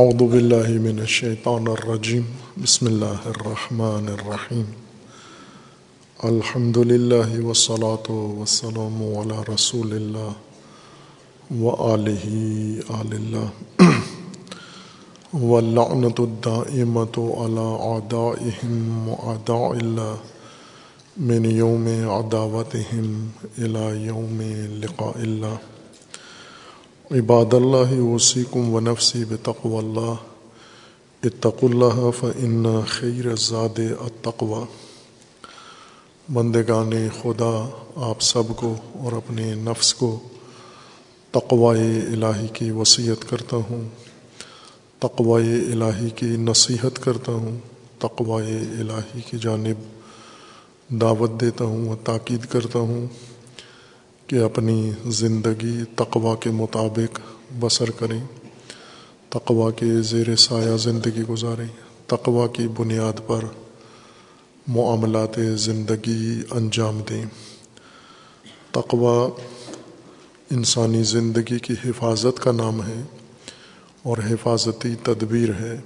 اعوذ باللہ من الشیطان الرجیم بسم اللہ الرحمن الرحیم الحمد للہ والصلاة والسلام علی رسول اللہ وآلہ آل اللہ واللعنة الدائمة على أعدائهم وأعداء الله من يوم عداوتهم إلى يوم لقاء الله. عباد اللہ وسیکم و نفسی بتقو اللہ. اتق اللہ فن خیر زاد التقوی. بندگان خدا، آپ سب کو اور اپنے نفس کو تقوائے الہی کی وصیت کرتا ہوں تقوائے الہی کی نصیحت کرتا ہوں تقوائے الہی کی جانب دعوت دیتا ہوں و تاکید کرتا ہوں۔ کہ اپنی زندگی تقوا کے مطابق بسر کریں تقوا کے زیر سایہ زندگی گزاریں تقوا کی بنیاد پر معاملات زندگی انجام دیں۔ تقوا انسانی زندگی کی حفاظت کا نام ہے اور حفاظتی تدبیر ہے۔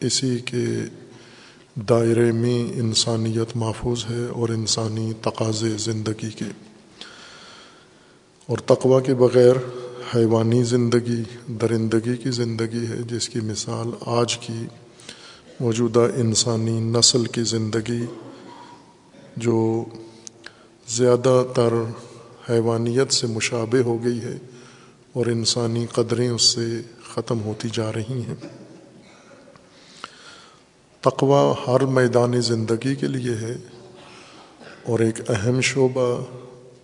اسی کے دائرے میں انسانیت محفوظ ہے اور انسانی تقاضے زندگی کے۔ اور تقوا کے بغیر حیوانی زندگی، درندگی کی زندگی ہے، جس کی مثال آج کی موجودہ انسانی نسل کی زندگی جو زیادہ تر حیوانیت سے مشابہ ہو گئی ہے اور انسانی قدریں اس سے ختم ہوتی جا رہی ہیں۔ تقوا ہر میدان زندگی کے لیے ہے اور ایک اہم شعبہ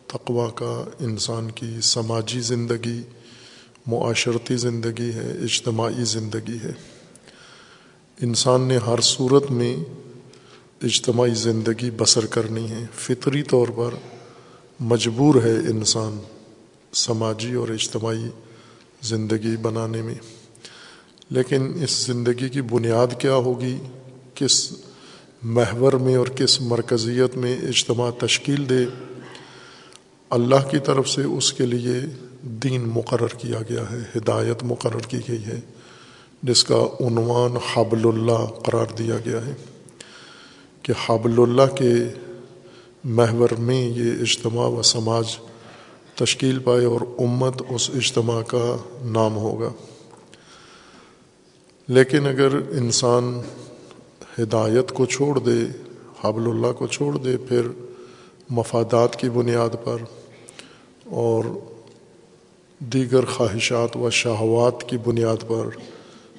تقوا کا انسان کی سماجی زندگی، معاشرتی زندگی ہے، اجتماعی زندگی ہے۔ انسان نے ہر صورت میں اجتماعی زندگی بسر کرنی ہے۔ فطری طور پر مجبور ہے انسان سماجی اور اجتماعی زندگی بنانے میں۔ لیکن اس زندگی کی بنیاد کیا ہوگی؟ کس محور میں اور کس مرکزیت میں اجتماع تشکیل دے؟ اللہ کی طرف سے اس کے لیے دین مقرر کیا گیا ہے، ہدایت مقرر کی گئی ہے، جس کا عنوان حبل اللہ قرار دیا گیا ہے کہ حبل اللہ کے محور میں یہ اجتماع و سماج تشکیل پائے اور امت اس اجتماع کا نام ہوگا۔ لیکن اگر انسان ہدایت کو چھوڑ دے، حبل اللہ کو چھوڑ دے، پھر مفادات کی بنیاد پر اور دیگر خواہشات و شہوات کی بنیاد پر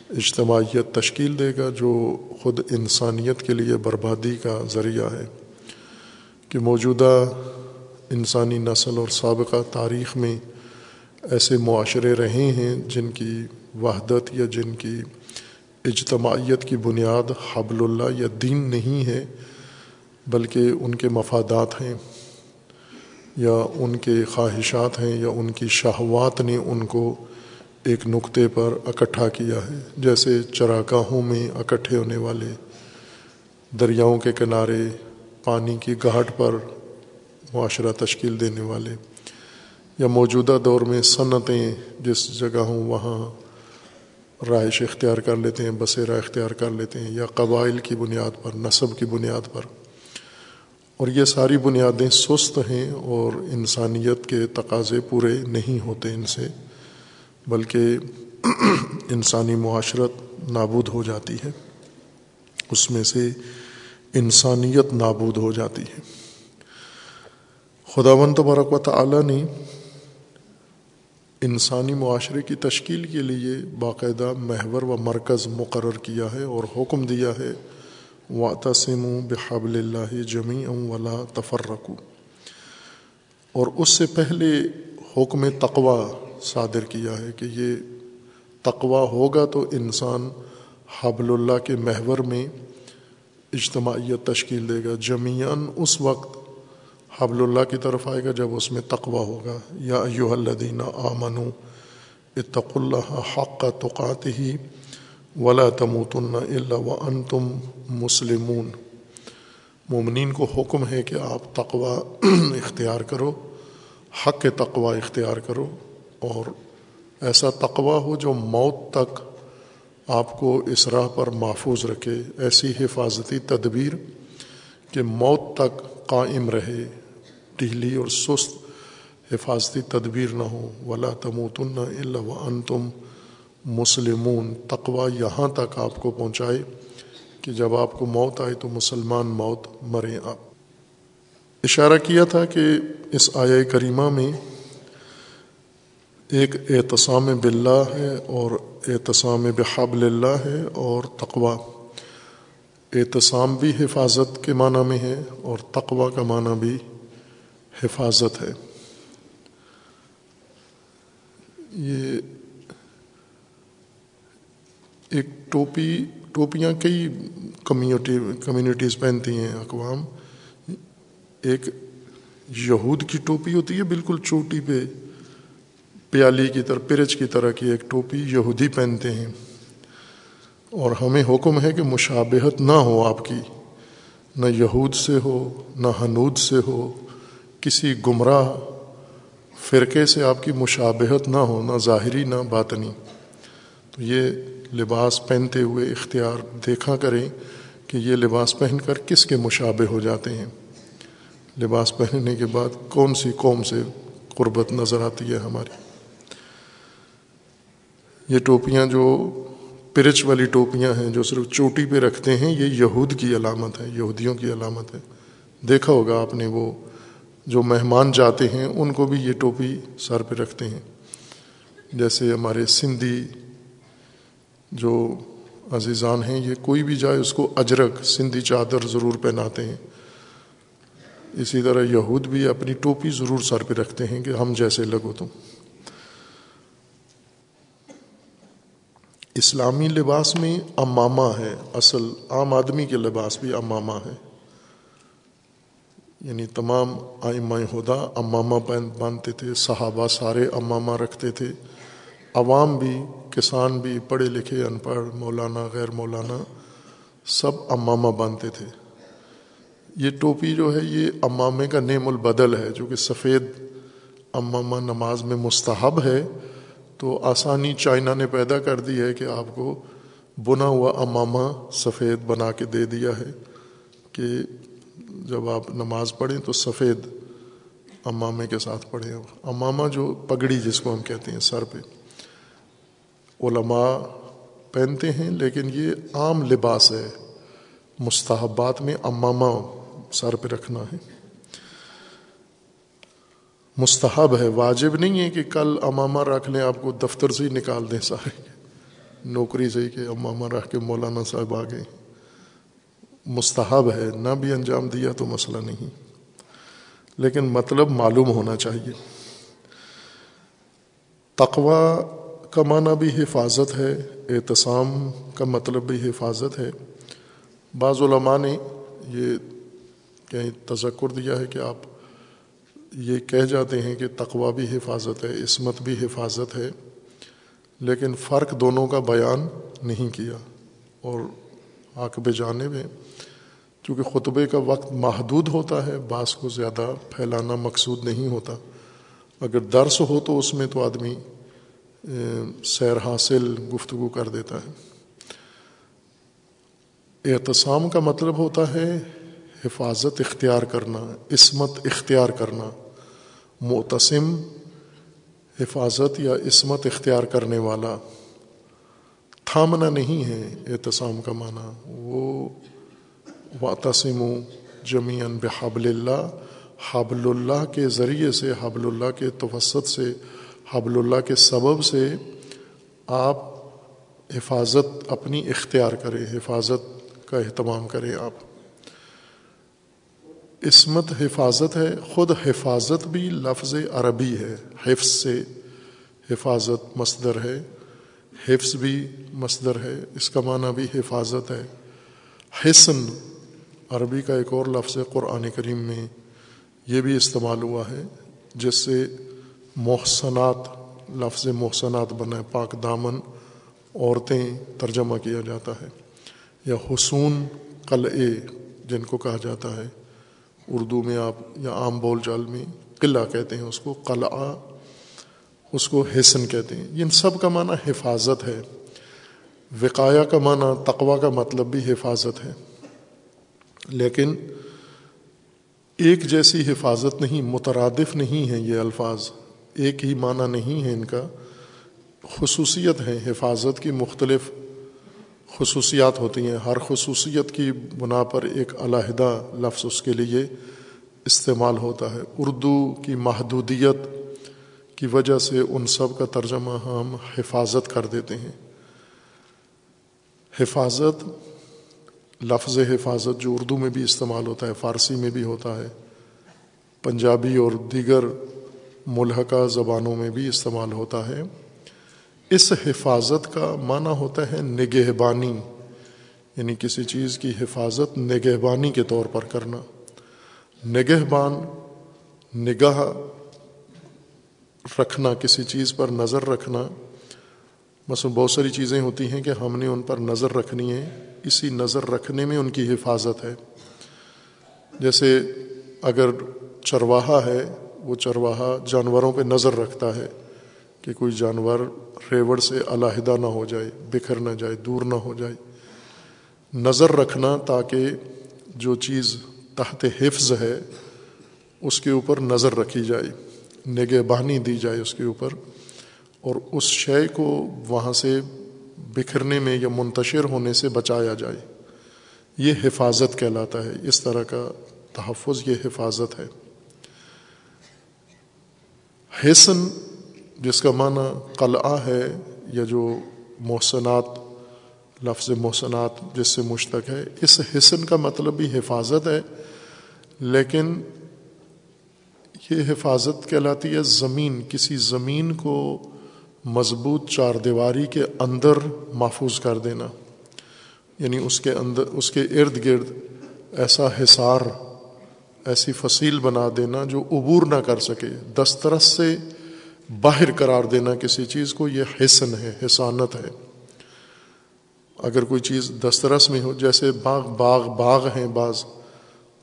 اجتماعیت تشکیل دے گا، جو خود انسانیت کے لیے بربادی کا ذریعہ ہے۔ کہ موجودہ انسانی نسل اور سابقہ تاریخ میں ایسے معاشرے رہے ہیں جن کی وحدت یا جن کی اجتماعیت کی بنیاد حبل اللہ یا دین نہیں ہے، بلکہ ان کے مفادات ہیں۔ یا ان کے خواہشات ہیں یا ان کی شہوات نے ان کو ایک نقطے پر اکٹھا کیا ہے۔ جیسے چراگاہوں میں اکٹھے ہونے والے دریاؤں کے کنارے پانی کی گھاٹ پر معاشرہ تشکیل دینے والے یا موجودہ دور میں صنعتیں جس جگہ ہوں وہاں رہائش اختیار کر لیتے ہیں بسیرا اختیار کر لیتے ہیں یا قبائل کی بنیاد پر، نصب کی بنیاد پر۔ اور یہ ساری بنیادیں سست ہیں اور انسانیت کے تقاضے پورے نہیں ہوتے ان سے، بلکہ انسانی معاشرت نابود ہو جاتی ہے۔ اس میں سے انسانیت نابود ہو جاتی ہے۔ خدا و تبارک و تعالیٰ نے انسانی معاشرے کی تشکیل کے لیے باقاعدہ محور و مرکز مقرر کیا ہے اور حکم دیا ہے واطسم بحبل اللہ جمی ولا تفرقو اور اس سے پہلے حکم تقوا صادر کیا ہے کہ یہ تقوا ہوگا تو انسان حبل اللہ کے محور میں اجتماعیت تشکیل دے گا۔ جمیان اس وقت حبل اللہ کی طرف آئے گا جب اس میں تقوا ہوگا۔ یا ایو الدینہ آمن اتق اللہ حق توقات ہی ولا تموتن اللہ و ان تم مسلمون۔ مومنین کو حکم ہے کہ آپ تقوا اختیار کرو، حق تقوا اختیار کرو، اور ایسا تقوا ہو جو موت تک آپ کو اس راہ پر محفوظ رکھے۔ ایسی حفاظتی تدبیر کہ موت تک قائم رہے، ڈھیلی اور سست حفاظتی تدبیر نہ ہو۔ ولا تموتن الا وانتم مسلمون تقوا یہاں تک آپ کو پہنچائے کہ جب آپ کو موت آئے تو مسلمان موت مریں آپ۔ اشارہ کیا تھا کہ اس آیا کریمہ میں ایک اعتصام باللہ ہے اور اعتصام بحبل اللہ ہے اور تقوا اعتصام بھی حفاظت کے معنی میں ہے اور تقوا کا معنی بھی حفاظت ہے۔ یہ ایک ٹوپی، ٹوپیاں کئی کمیونٹی، کمیونٹیز پہنتی ہیں، اقوام۔ ایک یہود کی ٹوپی ہوتی ہے، بالکل چوٹی پہ، پیالی کی طرح، پرچ کی طرح کی ایک ٹوپی یہودی پہنتے ہیں۔ اور ہمیں حکم ہے کہ مشابہت نہ ہو آپ کی۔ نہ یہود سے ہو، نہ حنود سے ہو، کسی گمراہ فرقے سے آپ کی مشابہت نہ ہو، نہ ظاہری، نہ باطنی۔ تو یہ لباس پہنتے ہوئے اختیار دیکھا کریں کہ یہ لباس پہن کر کس کے مشابہ ہو جاتے ہیں۔ لباس پہننے کے بعد کون سی قوم سے قربت نظر آتی ہے ہماری؟ یہ ٹوپیاں جو پرچ والی ٹوپیاں ہیں جو صرف چوٹی پہ رکھتے ہیں، یہ یہود کی علامت ہے، یہودیوں کی علامت ہے۔ دیکھا ہوگا آپ نے وہ جو مہمان جاتے ہیں، ان کو بھی یہ ٹوپی سر پہ رکھتے ہیں۔ جیسے ہمارے سندھی جو عزیزان ہیں، یہ کوئی بھی جائے اس کو اجرک، سندھی چادر ضرور پہناتے ہیں۔ اسی طرح یہود بھی اپنی ٹوپی ضرور سر پہ رکھتے ہیں کہ ہم جیسے لگو تم۔ اسلامی لباس میں امامہ ہے۔ اصل عام آدمی کے لباس بھی امامہ ہے۔ یعنی تمام آئمہ ہدا امامہ باندھتے تھے، صحابہ سارے امامہ رکھتے تھے۔ عوام بھی کسان بھی پڑھے لکھے ان پڑھ مولانا، غیر مولانا، سب امامہ باندھتے تھے۔ یہ ٹوپی جو ہے، یہ امامے کا نیم البدل ہے، جو کہ سفید امامہ نماز میں مستحب ہے۔ تو آسانی چائنا نے پیدا کر دی ہے کہ آپ کو بنا ہوا امامہ سفید بنا کے دے دیا ہے کہ جب آپ نماز پڑھیں تو سفید امامے کے ساتھ پڑھیں۔ امامہ جو پگڑی، جس کو ہم کہتے ہیں، سر پہ۔ علماء پہنتے ہیں، لیکن یہ عام لباس ہے۔ مستحبات میں امامہ سر پہ رکھنا ہے۔ مستحب ہے، واجب نہیں ہے کہ کل امامہ رکھ لیں، آپ کو دفتر سے ہی نکال دیں سارے۔ نوکری سے ہی کہ امامہ رکھ کے مولانا صاحب آ گئے۔ مستحب ہے، نہ بھی انجام دیا تو مسئلہ نہیں۔ لیکن مطلب معلوم ہونا چاہیے۔ تقوا کا معنی بھی حفاظت ہے، اعتصام کا مطلب بھی حفاظت ہے۔ بعض علماء نے یہ کہیں تذکر دیا ہے کہ آپ یہ کہہ جاتے ہیں کہ تقوا بھی حفاظت ہے، عصمت بھی حفاظت ہے، لیکن فرق دونوں کا بیان نہیں کیا۔ اور عقب جانب ہے، چونکہ خطبے کا وقت محدود ہوتا ہے، بعض کو زیادہ پھیلانا مقصود نہیں ہوتا۔ اگر درس ہو تو اس میں تو آدمی سیر حاصل گفتگو کر دیتا ہے۔ احتسام کا مطلب ہوتا ہے حفاظت اختیار کرنا، عصمت اختیار کرنا۔ معتصم، حفاظت یا عصمت اختیار کرنے والا۔ تھامنا نہیں ہے احتسام کا معنی۔ وہ واتسم جمیان بحبل اللہ، حبل اللہ کے ذریعے سے، حبل اللہ کے توسط سے حبل اللہ کے سبب سے آپ حفاظت اپنی اختیار کریں، حفاظت کا اہتمام کریں آپ۔ عصمت حفاظت ہے، خود حفاظت بھی لفظ عربی ہے۔ حفظ سے حفاظت مصدر ہے۔ حفظ بھی مصدر ہے، اس کا معنی بھی حفاظت ہے۔ حسن، عربی کا ایک اور لفظ قرآن کریم میں یہ بھی استعمال ہوا ہے، جس سے محسنات، لفظ محسنات بنا پاک دامن عورتیں ترجمہ کیا جاتا ہے، یا حسون قلعے جن کو کہا جاتا ہے، اردو میں آپ یا عام بول چال میں قلعہ کہتے ہیں اس کو، قلعہ، اس کو حسن کہتے ہیں ان سب کا معنی حفاظت ہے وقایا کا معنی تقوا کا مطلب بھی حفاظت ہے، لیکن ایک جیسی حفاظت نہیں، مترادف نہیں ہے یہ الفاظ۔ ایک ہی معنی نہیں ہے ان کا، خصوصیت ہے حفاظت کی مختلف خصوصیات ہوتی ہیں۔ ہر خصوصیت کی بنا پر ایک علیحدہ لفظ اس کے لیے استعمال ہوتا ہے۔ اردو کی محدودیت کی وجہ سے ان سب کا ترجمہ ہم حفاظت کر دیتے ہیں۔ حفاظت، لفظ حفاظت جو اردو میں بھی استعمال ہوتا ہے، فارسی میں بھی ہوتا ہے، پنجابی اور دیگر ملحقہ زبانوں میں بھی استعمال ہوتا ہے۔ اس حفاظت کا معنی ہوتا ہے نگہبانی یعنی کسی چیز کی حفاظت نگہبانی کے طور پر کرنا۔ نگہبان، نگاہ رکھنا، کسی چیز پر نظر رکھنا۔ مثلاً بہت ساری چیزیں ہوتی ہیں کہ ہم نے ان پر نظر رکھنی ہے، اسی نظر رکھنے میں ان کی حفاظت ہے۔ جیسے اگر چرواہا ہے وہ چرواہا جانوروں پہ نظر رکھتا ہے کہ کوئی جانور ریوڑ سے علیحدہ نہ ہو جائے، بکھر نہ جائے، دور نہ ہو جائے۔ نظر رکھنا تاکہ جو چیز تحت حفظ ہے، اس کے اوپر نظر رکھی جائے نگہ بانی دی جائے اس کے اوپر، اور اس شے کو وہاں سے بکھرنے میں یا منتشر ہونے سے بچایا جائے۔ یہ حفاظت کہلاتا ہے۔ اس طرح کا تحفظ، یہ حفاظت ہے۔ حسن جس کا معنی قلعہ ہے یا جو محسنات، لفظ محسنات جس سے مشتق ہے، اس حسن کا مطلب بھی حفاظت ہے، لیکن یہ حفاظت کہلاتی ہے زمین، کسی زمین کو مضبوط چار دیواری کے اندر محفوظ کر دینا یعنی اس کے اندر، اس کے ارد گرد ایسا حصار ایسی فصیل بنا دینا جو عبور نہ کر سکے، دسترس سے باہر قرار دینا کسی چیز کو، یہ حسن ہے، حسانت ہے۔ اگر کوئی چیز دسترس میں ہو، جیسے باغ باغ باغ ہیں بعض،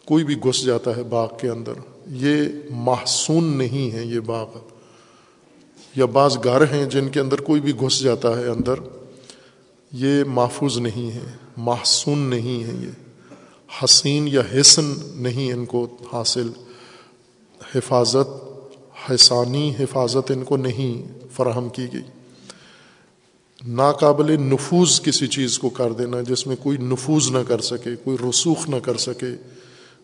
کوئی بھی گھس جاتا ہے باغ کے اندر، یہ محسون نہیں ہے یہ باغ۔ یا بعض گھر ہیں جن کے اندر کوئی بھی گھس جاتا ہے اندر، یہ محفوظ نہیں ہے، محسون نہیں ہے یہ۔ حسین یا حسن نہیں ان کو حاصل، حفاظت، حسانی حفاظت ان کو نہیں فراہم کی گئی۔ ناقابل نفوذ کسی چیز کو کر دینا جس میں کوئی نفوذ نہ کر سکے، کوئی رسوخ نہ کر سکے،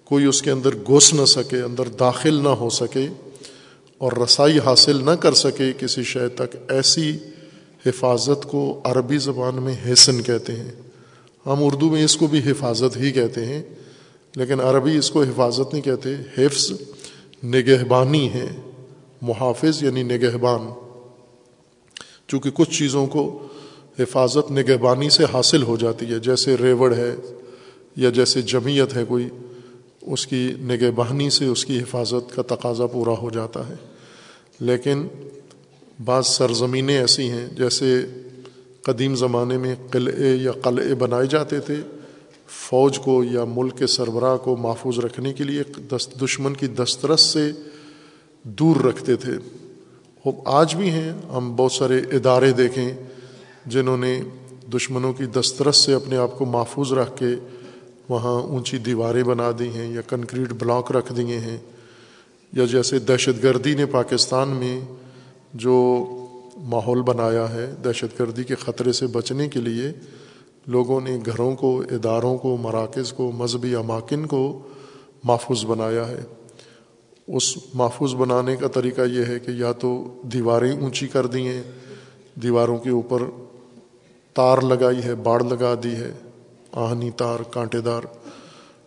کوئی اس کے اندر گھس نہ سکے، اندر داخل نہ ہو سکے اور رسائی حاصل نہ کر سکے، کسی شے تک ایسی حفاظت کو عربی زبان میں حسن کہتے ہیں۔ ہم اردو میں اس کو بھی حفاظت ہی کہتے ہیں، لیکن عربی اس کو حفاظت نہیں کہتے، حفظ نگہبانی ہے، محافظ یعنی نگہبان۔ چونکہ کچھ چیزوں کو حفاظت نگہبانی سے حاصل ہو جاتی ہے، جیسے ریوڑ ہے یا جیسے جمعیت ہے کوئی، اس کی نگہبانی سے اس کی حفاظت کا تقاضا پورا ہو جاتا ہے۔ لیکن بعض سرزمینیں ایسی ہیں، جیسے قدیم زمانے میں قلعے یا قلعے بنائے جاتے تھے۔ فوج کو یا ملک کے سربراہ کو محفوظ رکھنے کے لیے دشمن کی دسترس سے دور رکھتے تھے۔ آج بھی ہیں۔ ہم بہت سارے ادارے دیکھیں جنہوں نے دشمنوں کی دسترس سے اپنے آپ کو محفوظ رکھ کے وہاں اونچی دیواریں بنا دی ہیں یا کنکریٹ بلاک رکھ دیے ہیں۔ یا جیسے دہشت گردی نے پاکستان میں جو ماحول بنایا ہے دہشت گردی کے خطرے سے بچنے کے لیے، لوگوں نے گھروں کو، اداروں کو، مراکز کو، مذہبی اماکن کو محفوظ بنایا ہے۔ اس محفوظ بنانے کا طریقہ یہ ہے کہ یا تو دیواریں اونچی کر دی ہیں، دیواروں کے اوپر تار لگائی ہے، باڑ لگا دی ہے، آہنی تار، کانٹے دار،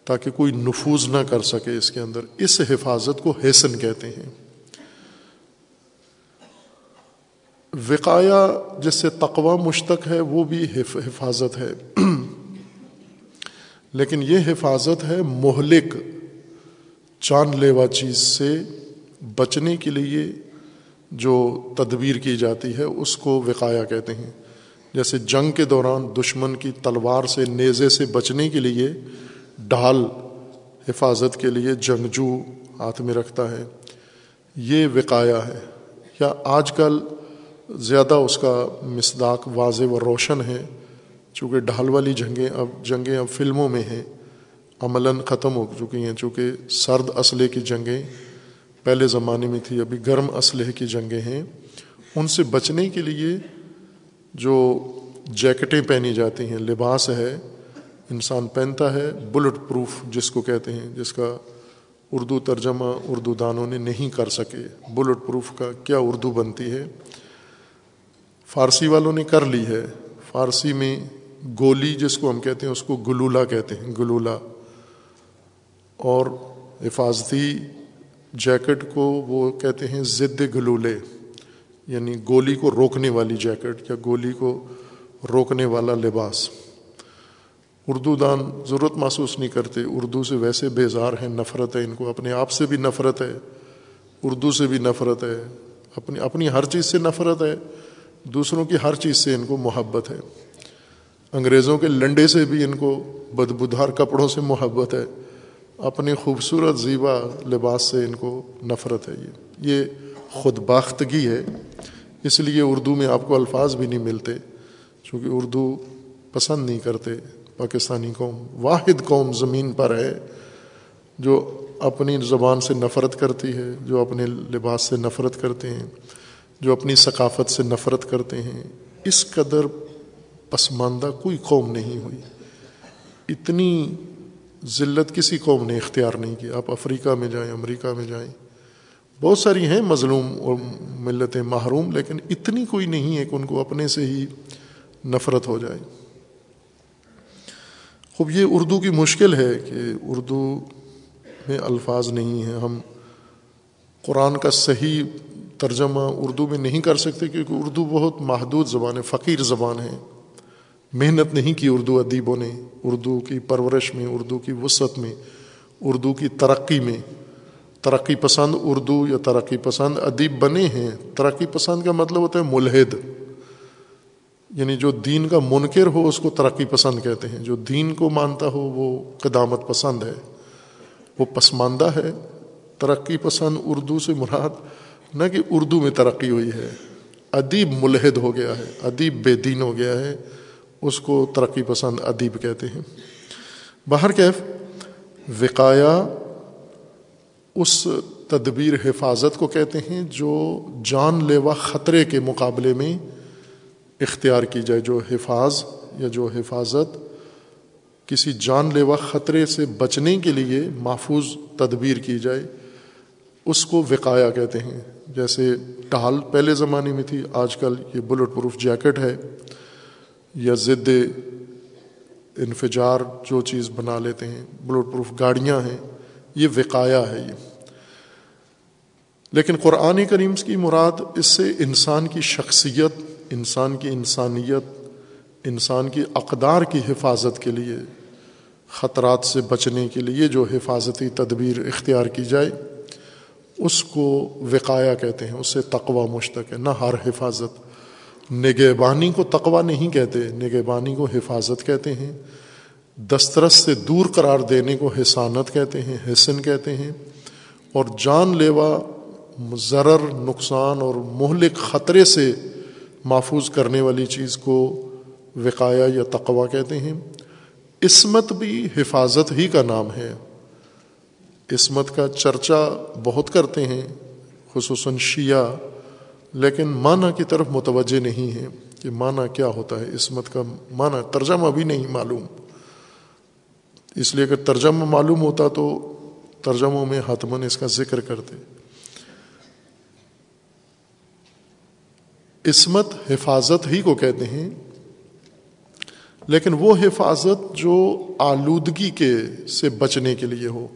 تاکہ کوئی نفوذ نہ کر سکے اس کے اندر۔ اس حفاظت کو حسن کہتے ہیں۔ وقایا جس سے تقوا مشتق ہے، وہ بھی حفاظت ہے۔ لیکن یہ حفاظت ہے مہلک، چاند لیوا چیز سے بچنے کے لیے جو تدبیر کی جاتی ہے، اس کو وقایا کہتے ہیں۔ جیسے جنگ کے دوران دشمن کی تلوار سے نیزے سے بچنے کے لیے ڈھال حفاظت کے لیے جنگجو ہاتھ میں رکھتا ہے۔ یہ وقایا ہے۔ یا آج کل زیادہ اس کا مصداق واضح و روشن ہے، چونکہ ڈھال والی جنگیں اب جنگیں اب فلموں میں ہیں، عملاً ختم ہو چکی ہیں، چونکہ سرد اسلحے کی جنگیں پہلے زمانے میں تھی ابھی گرم اسلحے کی جنگیں ہیں۔ ان سے بچنے کے لیے جو جیکٹیں پہنی جاتی ہیں، لباس ہے، انسان پہنتا ہے، بلٹ پروف جس کو کہتے ہیں، جس کا اردو ترجمہ اردو دانوں نے نہیں کر سکے۔ بلٹ پروف کا کیا اردو بنتی ہے؟ فارسی والوں نے کر لی ہے۔ فارسی میں گولی جس کو ہم کہتے ہیں، اس کو گلولا کہتے ہیں، گلولا۔ اور حفاظتی جیکٹ کو وہ کہتے ہیں ضد گلولے یعنی گولی کو روکنے والی جیکٹ یا گولی کو روکنے والا لباس۔ اردو دان ضرورت محسوس نہیں کرتے۔ اردو سے ویسے بیزار ہیں، نفرت ہے۔ ان کو اپنے آپ سے بھی نفرت ہے۔ اردو سے بھی نفرت ہے۔ اپنی اپنی ہر چیز سے نفرت ہے۔ دوسروں کی ہر چیز سے ان کو محبت ہے۔ انگریزوں کے لنڈے سے بھی ان کو بدبودار کپڑوں سے محبت ہے۔ اپنی خوبصورت زیبا لباس سے ان کو نفرت ہے۔ یہ یہ خود باختگی ہے۔ اس لیے اردو میں آپ کو الفاظ بھی نہیں ملتے، چونکہ اردو پسند نہیں کرتے۔ پاکستانی قوم، واحد قوم زمین پر ہے، جو اپنی زبان سے نفرت کرتی ہے، جو اپنے لباس سے نفرت کرتے ہیں۔ جو اپنی ثقافت سے نفرت کرتے ہیں، اس قدر پسماندہ کوئی قوم نہیں ہوئی۔ اتنی ذلت کسی قوم نے اختیار نہیں کی۔ آپ افریقہ میں جائیں، امریکہ میں جائیں۔ بہت ساری ہیں مظلوم اور ملتیں محروم، لیکن اتنی کوئی نہیں ہے کہ ان کو اپنے سے ہی نفرت ہو جائے۔ خوب، یہ اردو کی مشکل ہے کہ اردو میں الفاظ نہیں ہیں۔ ہم قرآن کا صحیح ترجمہ اردو میں نہیں کر سکتے کیونکہ اردو بہت محدود زبان ہے، فقیر زبان ہے۔ محنت نہیں کی اردو ادیبوں نے، اردو کی پرورش میں، اردو کی وسعت میں، اردو کی ترقی میں۔ ترقی پسند اردو یا ترقی پسند ادیب بنے ہیں؟ ترقی پسند کا مطلب ہوتا ہے ملحد۔ یعنی جو دین کا منکر ہو، اس کو ترقی پسند کہتے ہیں۔ جو دین کو مانتا ہو، وہ قدامت پسند ہے۔ وہ پسماندہ ہے۔ ترقی پسند اردو سے مراد نہ کہ اردو میں ترقی ہوئی ہے۔ ادیب ملحد ہو گیا ہے، ادیب بے دین ہو گیا ہے، اس کو ترقی پسند ادیب کہتے ہیں۔ باہر کیف وقایا اس تدبیر حفاظت کو کہتے ہیں جو جان لیوا خطرے کے مقابلے میں اختیار کی جائے، جو حفاظ یا جو حفاظت کسی جان لیوا خطرے سے بچنے کے لیے محفوظ تدبیر کی جائے، اس کو وقایا کہتے ہیں۔ جیسے ٹال پہلے زمانے میں تھی، آج کل یہ بلٹ پروف جیکٹ ہے یا ضد انفجار جو چیز بنا لیتے ہیں، بلٹ پروف گاڑیاں ہیں، یہ وقایا ہے یہ۔ لیکن قرآن کریم کی مراد اس سے انسان کی شخصیت، انسان کی انسانیت، انسان کی اقدار کی حفاظت کے لیے، خطرات سے بچنے کے لیے جو حفاظتی تدبیر اختیار کی جائے۔ اس کو وقایا کہتے ہیں اس سے تقوا مشتق ہے، نہ ہر حفاظت۔ نگہبانی کو تقوا نہیں کہتے، نگہبانی کو حفاظت کہتے ہیں۔ دسترس سے دور قرار دینے کو حسانت کہتے ہیں، حسن کہتے ہیں۔ اور جان لیوا، ضرر، نقصان اور مہلک خطرے سے محفوظ کرنے والی چیز کو وقایا یا تقوا کہتے ہیں۔ عصمت بھی حفاظت ہی کا نام ہے۔ عصمت کا چرچا بہت کرتے ہیں، خصوصاً شیعہ، لیکن معنی کی طرف متوجہ نہیں ہے کہ معنی کیا ہوتا ہے۔ عصمت کا معنی، ترجمہ بھی نہیں معلوم۔ اس لیے اگر ترجمہ معلوم ہوتا تو ترجموں میں حتمن اس کا ذکر کرتے۔ عصمت حفاظت ہی کو کہتے ہیں، لیکن وہ حفاظت جو آلودگی کے سے بچنے کے لیے ہو۔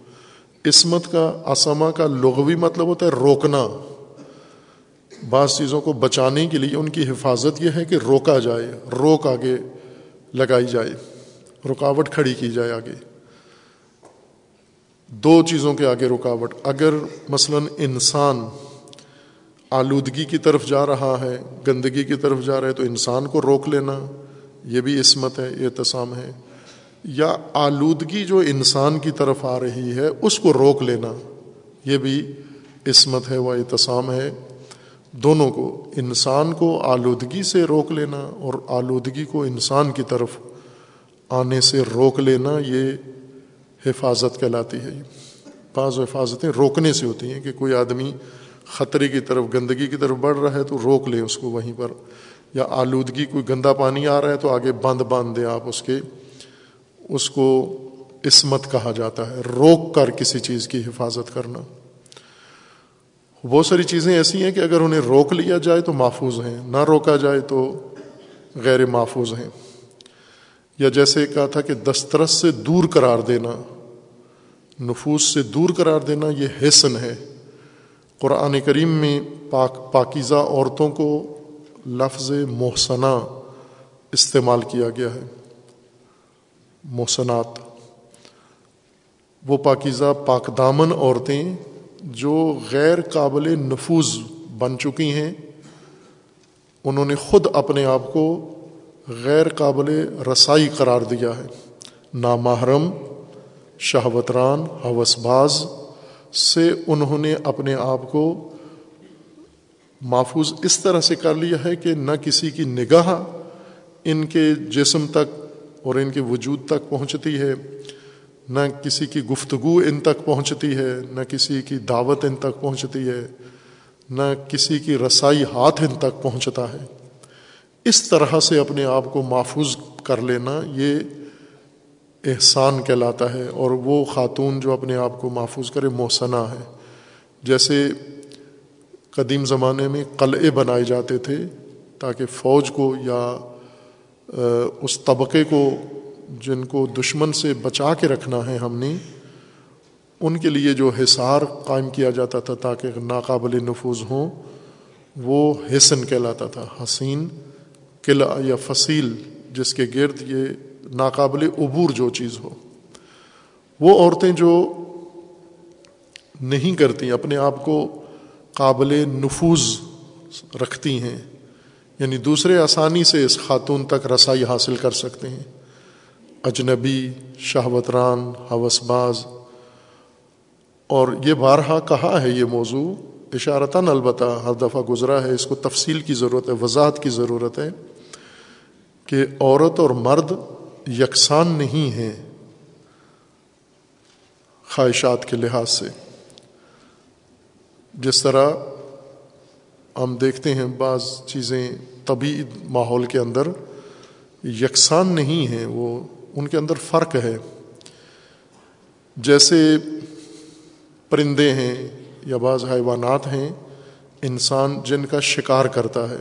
عصمت کا اسما کا لغوی مطلب ہوتا ہے روکنا۔ بعض چیزوں کو بچانے کے لیے ان کی حفاظت یہ ہے کہ روکا جائے، روک آگے لگائی جائے، رکاوٹ کھڑی کی جائے آگے۔ دو چیزوں کے آگے رکاوٹ۔ اگر مثلا انسان آلودگی کی طرف جا رہا ہے، گندگی کی طرف جا رہا ہے، تو انسان کو روک لینا، یہ بھی عصمت ہے، یہ تسام ہے۔ یا آلودگی جو انسان کی طرف آ رہی ہے، اس کو روک لینا، یہ بھی عصمت ہے، وہ احتسام ہے۔ دونوں کو، انسان کو آلودگی سے روک لینا اور آلودگی کو انسان کی طرف آنے سے روک لینا، یہ حفاظت کہلاتی ہے۔ بعض حفاظتیں روکنے سے ہوتی ہیں کہ کوئی آدمی خطرے کی طرف، گندگی کی طرف بڑھ رہا ہے تو روک لیں اس کو وہیں پر، یا آلودگی، کوئی گندا پانی آ رہا ہے تو آگے بند باندھ دیں آپ اس کے۔ اس کو عصمت کہا جاتا ہے، روک کر کسی چیز کی حفاظت کرنا۔ بہت ساری چیزیں ایسی ہیں کہ اگر انہیں روک لیا جائے تو محفوظ ہیں، نہ روکا جائے تو غیر محفوظ ہیں۔ یا جیسے کہا تھا کہ دسترس سے دور قرار دینا، نفوس سے دور قرار دینا، یہ حسن ہے۔ قرآن کریم میں پاک، پاکیزہ عورتوں کو لفظ محسنہ استعمال کیا گیا ہے۔ محسنات وہ پاکیزہ پاک دامن عورتیں جو غیر قابل نفوذ بن چکی ہیں، انہوں نے خود اپنے آپ کو غیر قابل رسائی قرار دیا ہے۔ نامحرم، شہوتران، حوث باز سے انہوں نے اپنے آپ کو محفوظ اس طرح سے کر لیا ہے کہ نہ کسی کی نگاہ ان کے جسم تک اور ان کے وجود تک پہنچتی ہے، نہ کسی کی گفتگو ان تک پہنچتی ہے، نہ کسی کی دعوت ان تک پہنچتی ہے، نہ کسی کی رسائی ہاتھ ان تک پہنچتا ہے۔ اس طرح سے اپنے آپ کو محفوظ کر لینا یہ احسان کہلاتا ہے، اور وہ خاتون جو اپنے آپ کو محفوظ کرے موسنا ہے۔ جیسے قدیم زمانے میں قلعے بنائے جاتے تھے تاکہ فوج کو یا اس طبقے کو جن کو دشمن سے بچا کے رکھنا ہے ہم نے، ان کے لیے جو حصار قائم کیا جاتا تھا تاکہ ناقابل نفوذ ہوں، وہ حسن کہلاتا تھا، حسین قلعہ یا فصیل جس کے گرد یہ ناقابل عبور جو چیز ہو۔ وہ عورتیں جو نہیں کرتی اپنے آپ کو قابل نفوذ رکھتی ہیں یعنی دوسرے آسانی سے اس خاتون تک رسائی حاصل کر سکتے ہیں۔ اجنبی، شہوتران حوث باز اور یہ بارہا کہا ہے یہ موضوع؟ اشارتاً البتہ ہر دفعہ گزرا ہے۔ اس کو تفصیل کی ضرورت ہے، وضاحت کی ضرورت ہے کہ عورت اور مرد یکساں نہیں ہیں خواہشات کے لحاظ سے۔ جس طرح ہم دیکھتے ہیں بعض چیزیں طبی ماحول کے اندر یکساں نہیں ہیں، وہ ان کے اندر فرق ہے۔ جیسے پرندے ہیں یا بعض حیوانات ہیں، انسان جن کا شکار کرتا ہے۔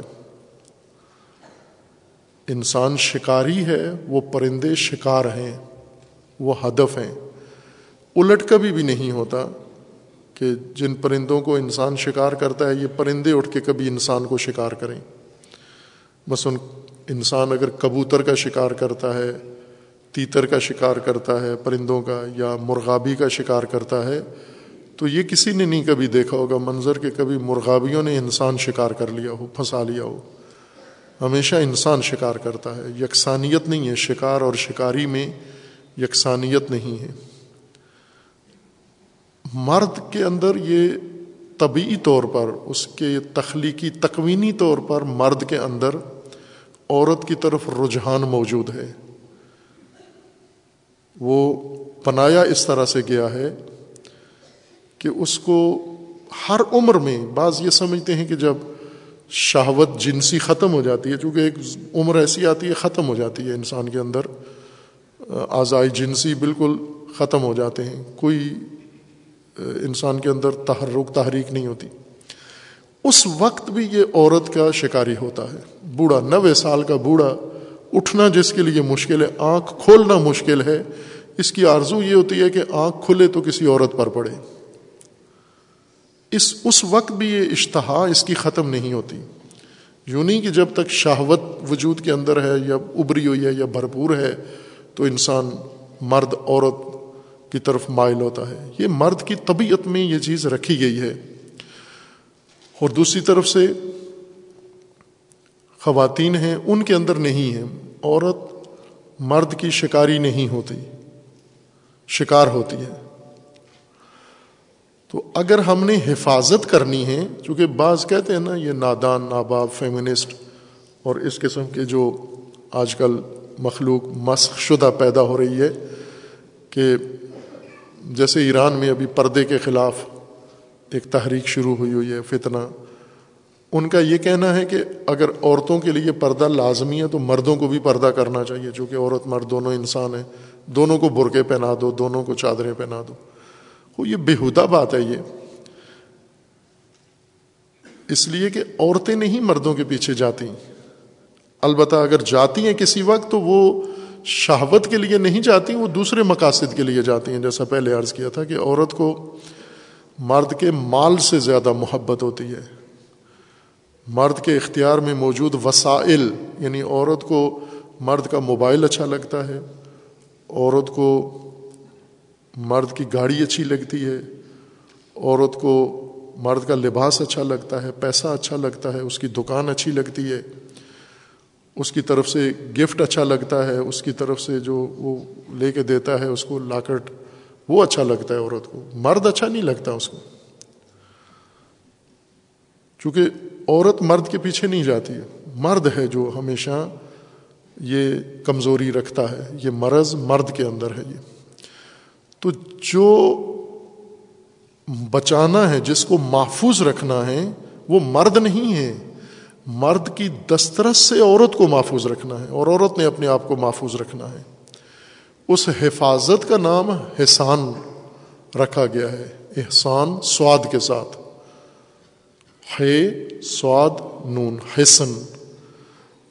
انسان شکاری ہے، وہ پرندے شکار ہیں، وہ ہدف ہیں۔ الٹ کبھی بھی نہیں ہوتا۔ کہ جن پرندوں کو انسان شکار کرتا ہے، یہ پرندے اٹھ کے کبھی انسان کو شکار کریں۔ بس ان، انسان اگر کبوتر کا شکار کرتا ہے، تیتر کا شکار کرتا ہے پرندوں کا، یا مرغابی کا شکار کرتا ہے، تو یہ کسی نے نہیں کبھی دیکھا ہوگا۔ منظر کہ کبھی مرغابیوں نے انسان شکار کر لیا ہو، پھنسا لیا ہو۔ ہمیشہ انسان شکار کرتا ہے۔ یکسانیت نہیں ہے، شکار اور شکاری میں یکسانیت نہیں ہے۔ مرد کے اندر یہ طبعی طور پر، اس کے تخلیقی تکوینی طور پر مرد کے اندر عورت کی طرف رجحان موجود ہے۔ وہ بنایا اس طرح سے گیا ہے کہ اس کو ہر عمر میں، بعض یہ سمجھتے ہیں کہ جب شہوت جنسی ختم ہو جاتی ہے، چونکہ ایک عمر ایسی آتی ہے، ختم ہو جاتی ہے انسان کے اندر۔ آزائی جنسی بالکل ختم ہو جاتے ہیں۔ کوئی انسان کے اندر تحرک، تحریک نہیں ہوتی۔ اس وقت بھی یہ عورت کا شکاری ہوتا ہے۔ بوڑھا نوے سال کا بوڑھا اٹھنا جس کے لیے مشکل ہے، آنکھ کھولنا مشکل ہے۔ اس کی آرزو یہ ہوتی ہے کہ آنکھ کھلے تو کسی عورت پر پڑے۔ اس اس وقت بھی یہ اشتہا اس کی ختم نہیں ہوتی۔ یوں نہیں کہ جب تک شہوت وجود کے اندر ہے یا ابری ہوئی ہے یا بھرپور ہے، تو انسان مرد، عورت کی طرف مائل ہوتا ہے۔ یہ مرد کی طبیعت میں یہ چیز رکھی گئی ہے۔ اور دوسری طرف سے خواتین ہیں، ان کے اندر نہیں ہے عورت مرد کی شکاری نہیں ہوتی، شکار ہوتی ہے۔ تو اگر ہم نے حفاظت کرنی ہے، چونکہ بعض کہتے ہیں نا، یہ نادان، ناباب، فیمنسٹ اور اس قسم کے جو آج کل مخلوق مسخ شدہ پیدا ہو رہی ہے کہ جیسے ایران میں ابھی پردے کے خلاف ایک تحریک شروع ہوئی ہوئی ہے، فتنہ۔ ان کا یہ کہنا ہے کہ اگر عورتوں کے لیے پردہ لازمی ہے، تو مردوں کو بھی پردہ کرنا چاہیے چونکہ عورت، مرد دونوں انسان ہیں۔ دونوں کو برقعے پہنا دو، دونوں کو چادریں پہنا دو۔ وہ یہ بےحدہ بات ہے یہ۔ اس لیے کہ عورتیں نہیں مردوں کے پیچھے جاتی۔ البتہ اگر جاتی ہیں کسی وقت، تو وہ شہوت کے لیے نہیں جاتی، وہ دوسرے مقاصد کے لیے جاتی ہیں۔ جیسا پہلے عرض کیا تھا کہ عورت کو مرد کے مال سے زیادہ محبت ہوتی ہے۔ مرد کے اختیار میں موجود وسائل یعنی عورت کو مرد کا موبائل اچھا لگتا ہے، عورت کو مرد کی گاڑی اچھی لگتی ہے، عورت کو مرد کا لباس اچھا لگتا ہے، پیسہ اچھا لگتا ہے، اس کی دکان اچھی لگتی ہے۔ اس کی طرف سے گفٹ اچھا لگتا ہے، اس کی طرف سے جو وہ لے کے دیتا ہے، اس کو لاکٹ، وہ اچھا لگتا ہے عورت کو۔ مرد اچھا نہیں لگتا اس کو۔ چونکہ عورت مرد کے پیچھے نہیں جاتی ہے۔ مرد ہے جو ہمیشہ یہ کمزوری رکھتا ہے۔ یہ مرض مرد کے اندر ہے یہ۔ تو جو بچانا ہے، جس کو محفوظ رکھنا ہے، وہ مرد نہیں ہے۔ مرد کی دسترس سے عورت کو محفوظ رکھنا ہے اور عورت نے اپنے آپ کو محفوظ رکھنا ہے۔ اس حفاظت کا نام احسان رکھا گیا ہے، احسان سواد کے ساتھ۔ ہے سواد، نون، حسن۔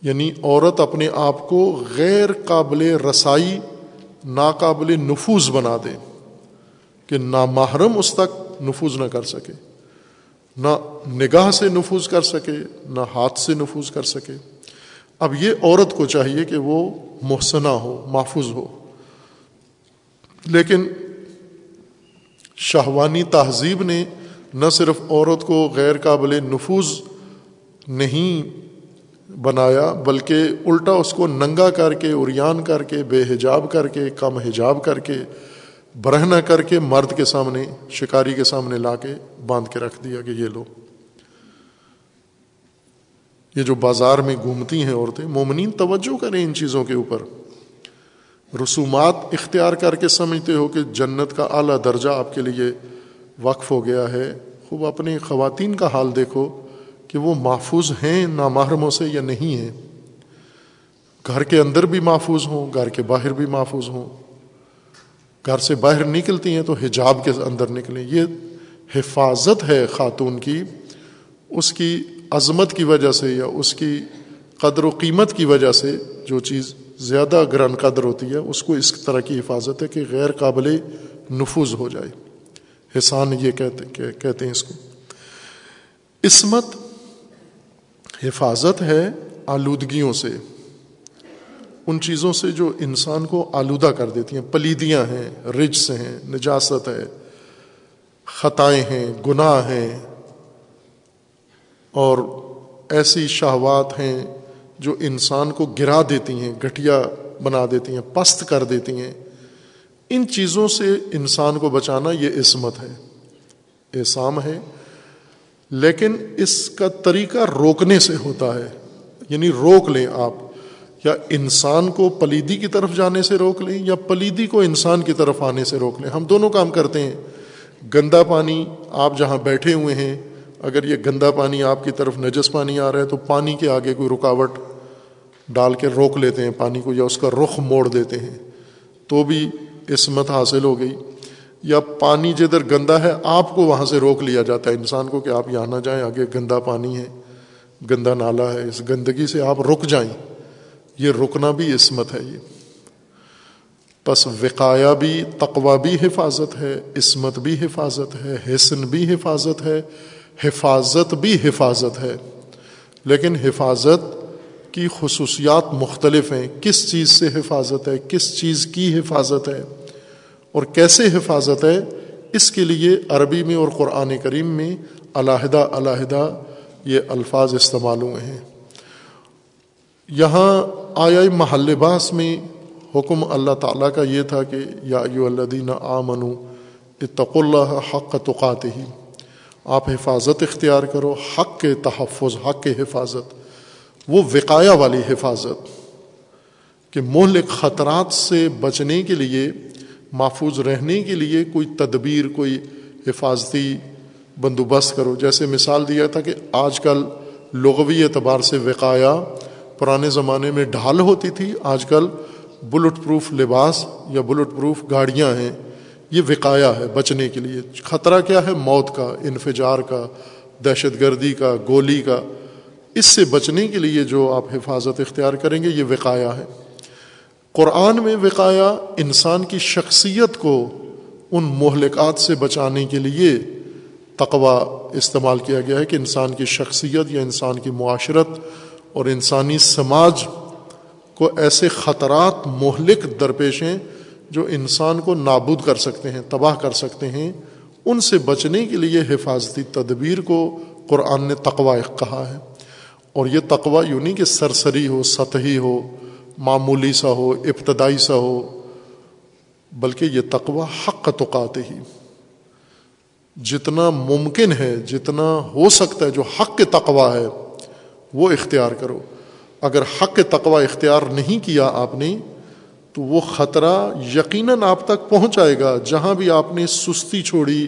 یعنی عورت اپنے آپ کو غیر قابل رسائی، ناقابل نفوذ بنا دے کہ نامحرم اس تک نفوذ نہ کر سکے۔ نہ نگاہ سے نفوذ کر سکے، نہ ہاتھ سے نفوذ کر سکے۔ اب یہ عورت کو چاہیے کہ وہ محسنہ ہو، محفوظ ہو۔ لیکن شاہوانی تہذیب نے نہ صرف عورت کو غیر قابل نفوذ نہیں بنایا، بلکہ الٹا اس کو ننگا کر کے اریان کر کے، بے حجاب کر کے، کم حجاب کر کے برہنا کر کے مرد کے سامنے، شکاری کے سامنے لا کے باندھ کے رکھ دیا کہ یہ لو۔ یہ جو بازار میں گھومتی ہیں عورتیں، مومنین توجہ کریں ان چیزوں کے اوپر۔ رسومات اختیار کر کے سمجھتے ہو کہ جنت کا اعلیٰ درجہ آپ کے لیے وقف ہو گیا ہے۔ خوب اپنی خواتین کا حال دیکھو کہ وہ محفوظ ہیں، نامحرموں سے یا نہیں ہیں۔ گھر کے اندر بھی محفوظ ہوں، گھر کے باہر بھی محفوظ ہوں۔ گھر سے باہر نکلتی ہیں تو حجاب کے اندر نکلیں۔ یہ حفاظت ہے خاتون کی، اس کی عظمت کی وجہ سے یا اس کی قدر و قیمت کی وجہ سے جو چیز زیادہ گران قدر ہوتی ہے، اس کو اس طرح کی حفاظت ہے کہ غیر قابل نفوذ ہو جائے۔ حسان یہ کہتے کہتے ہیں اس کو۔ عصمت، حفاظت ہے آلودگیوں سے۔ ان چیزوں سے جو انسان کو آلودہ کر دیتی ہیں، پلیدیاں ہیں، رجس ہیں، نجاست ہے، خطائیں ہیں، گناہ ہیں۔ اور ایسی شہوات ہیں جو انسان کو گرا دیتی ہیں گٹھیا بنا دیتی ہیں، پست کر دیتی ہیں۔ ان چیزوں سے انسان کو بچانا یہ عصمت ہے احسام ہے۔ لیکن اس کا طریقہ روکنے سے ہوتا ہے یعنی روک لیں آپ۔ یا انسان کو پلیدی کی طرف جانے سے روک لیں یا پلیدی کو انسان کی طرف آنے سے روک لیں، ہم دونوں کام کرتے ہیں۔ گندا پانی آپ جہاں بیٹھے ہوئے ہیں، اگر یہ گندا پانی آپ کی طرف نجس پانی آ رہا ہے تو پانی کے آگے کوئی رکاوٹ ڈال کے روک لیتے ہیں، پانی کو یا اس کا رخ موڑ دیتے ہیں۔ تو بھی عصمت حاصل ہو گئی۔ یا پانی جدھر گندا ہے، آپ کو وہاں سے روک لیا جاتا ہے۔ انسان کو کہ آپ یہاں نہ جائیں، آگے گندا پانی ہے، گندا نالا ہے، اس گندگی سے آپ رک جائیں۔ یہ رکنا بھی عصمت ہے یہ۔ بس وقایا بھی تقوا بھی حفاظت ہے، عصمت بھی حفاظت ہے، حسن بھی حفاظت ہے، حفاظت بھی حفاظت ہے۔ لیکن حفاظت کی خصوصیات مختلف ہیں۔ کس چیز سے حفاظت ہے؟ کس چیز کی حفاظت ہے؟ اور کیسے حفاظت ہے؟ اس کے لیے عربی میں اور قرآن کریم میں علیحدہ علیحدہ یہ الفاظ استعمال ہوئے ہیں۔ یہاں آیا محل باس میں حکم اللہ تعالیٰ کا یہ تھا کہ یا یو اللہ آ منو اتق اللہ حق توقات ہی آپ حفاظت اختیار کرو، حق کے تحفظ، حق کے حفاظت، وہ وقایا والی حفاظت، کہ مہلک خطرات سے بچنے کے لیے، محفوظ رہنے کے لیے کوئی تدبیر، کوئی حفاظتی بندوبست کرو۔ جیسے مثال دیا تھا کہ آج کل لغوی اعتبار سے وقایا پرانے زمانے میں ڈھال ہوتی تھی، آج کل بلٹ پروف لباس یا بلٹ پروف گاڑیاں ہیں، یہ وقایا ہے بچنے کے لیے۔ خطرہ کیا ہے؟ موت کا، انفجار کا، دہشت گردی کا، گولی کا۔ اس سے بچنے کے لیے جو آپ حفاظت اختیار کریں گے، یہ وقایا ہے۔ قرآن میں وقایا انسان کی شخصیت کو ان مہلکات سے بچانے کے لیے تقوا استعمال کیا گیا ہے کہ انسان کی شخصیت یا انسان کی معاشرت اور انسانی سماج کو ایسے خطرات مہلک درپیش ہیں جو انسان کو نابود کر سکتے ہیں، تباہ کر سکتے ہیں، ان سے بچنے کے لیے حفاظتی تدبیر کو قرآن نے تقوا کہا ہے۔ اور یہ تقوا یوں نہیں کہ سرسری ہو، سطحی ہو، معمولی سا ہو، ابتدائی سا ہو، بلکہ یہ تقوا حق توقات ہی۔ جتنا ممکن ہے، جتنا ہو سکتا ہے، جو حق کے تقوا ہے وہ اختیار کرو۔ اگر حق تقوا اختیار نہیں کیا آپ نے، تو وہ خطرہ یقیناً آپ تک پہنچائے گا۔ جہاں بھی آپ نے سستی چھوڑی،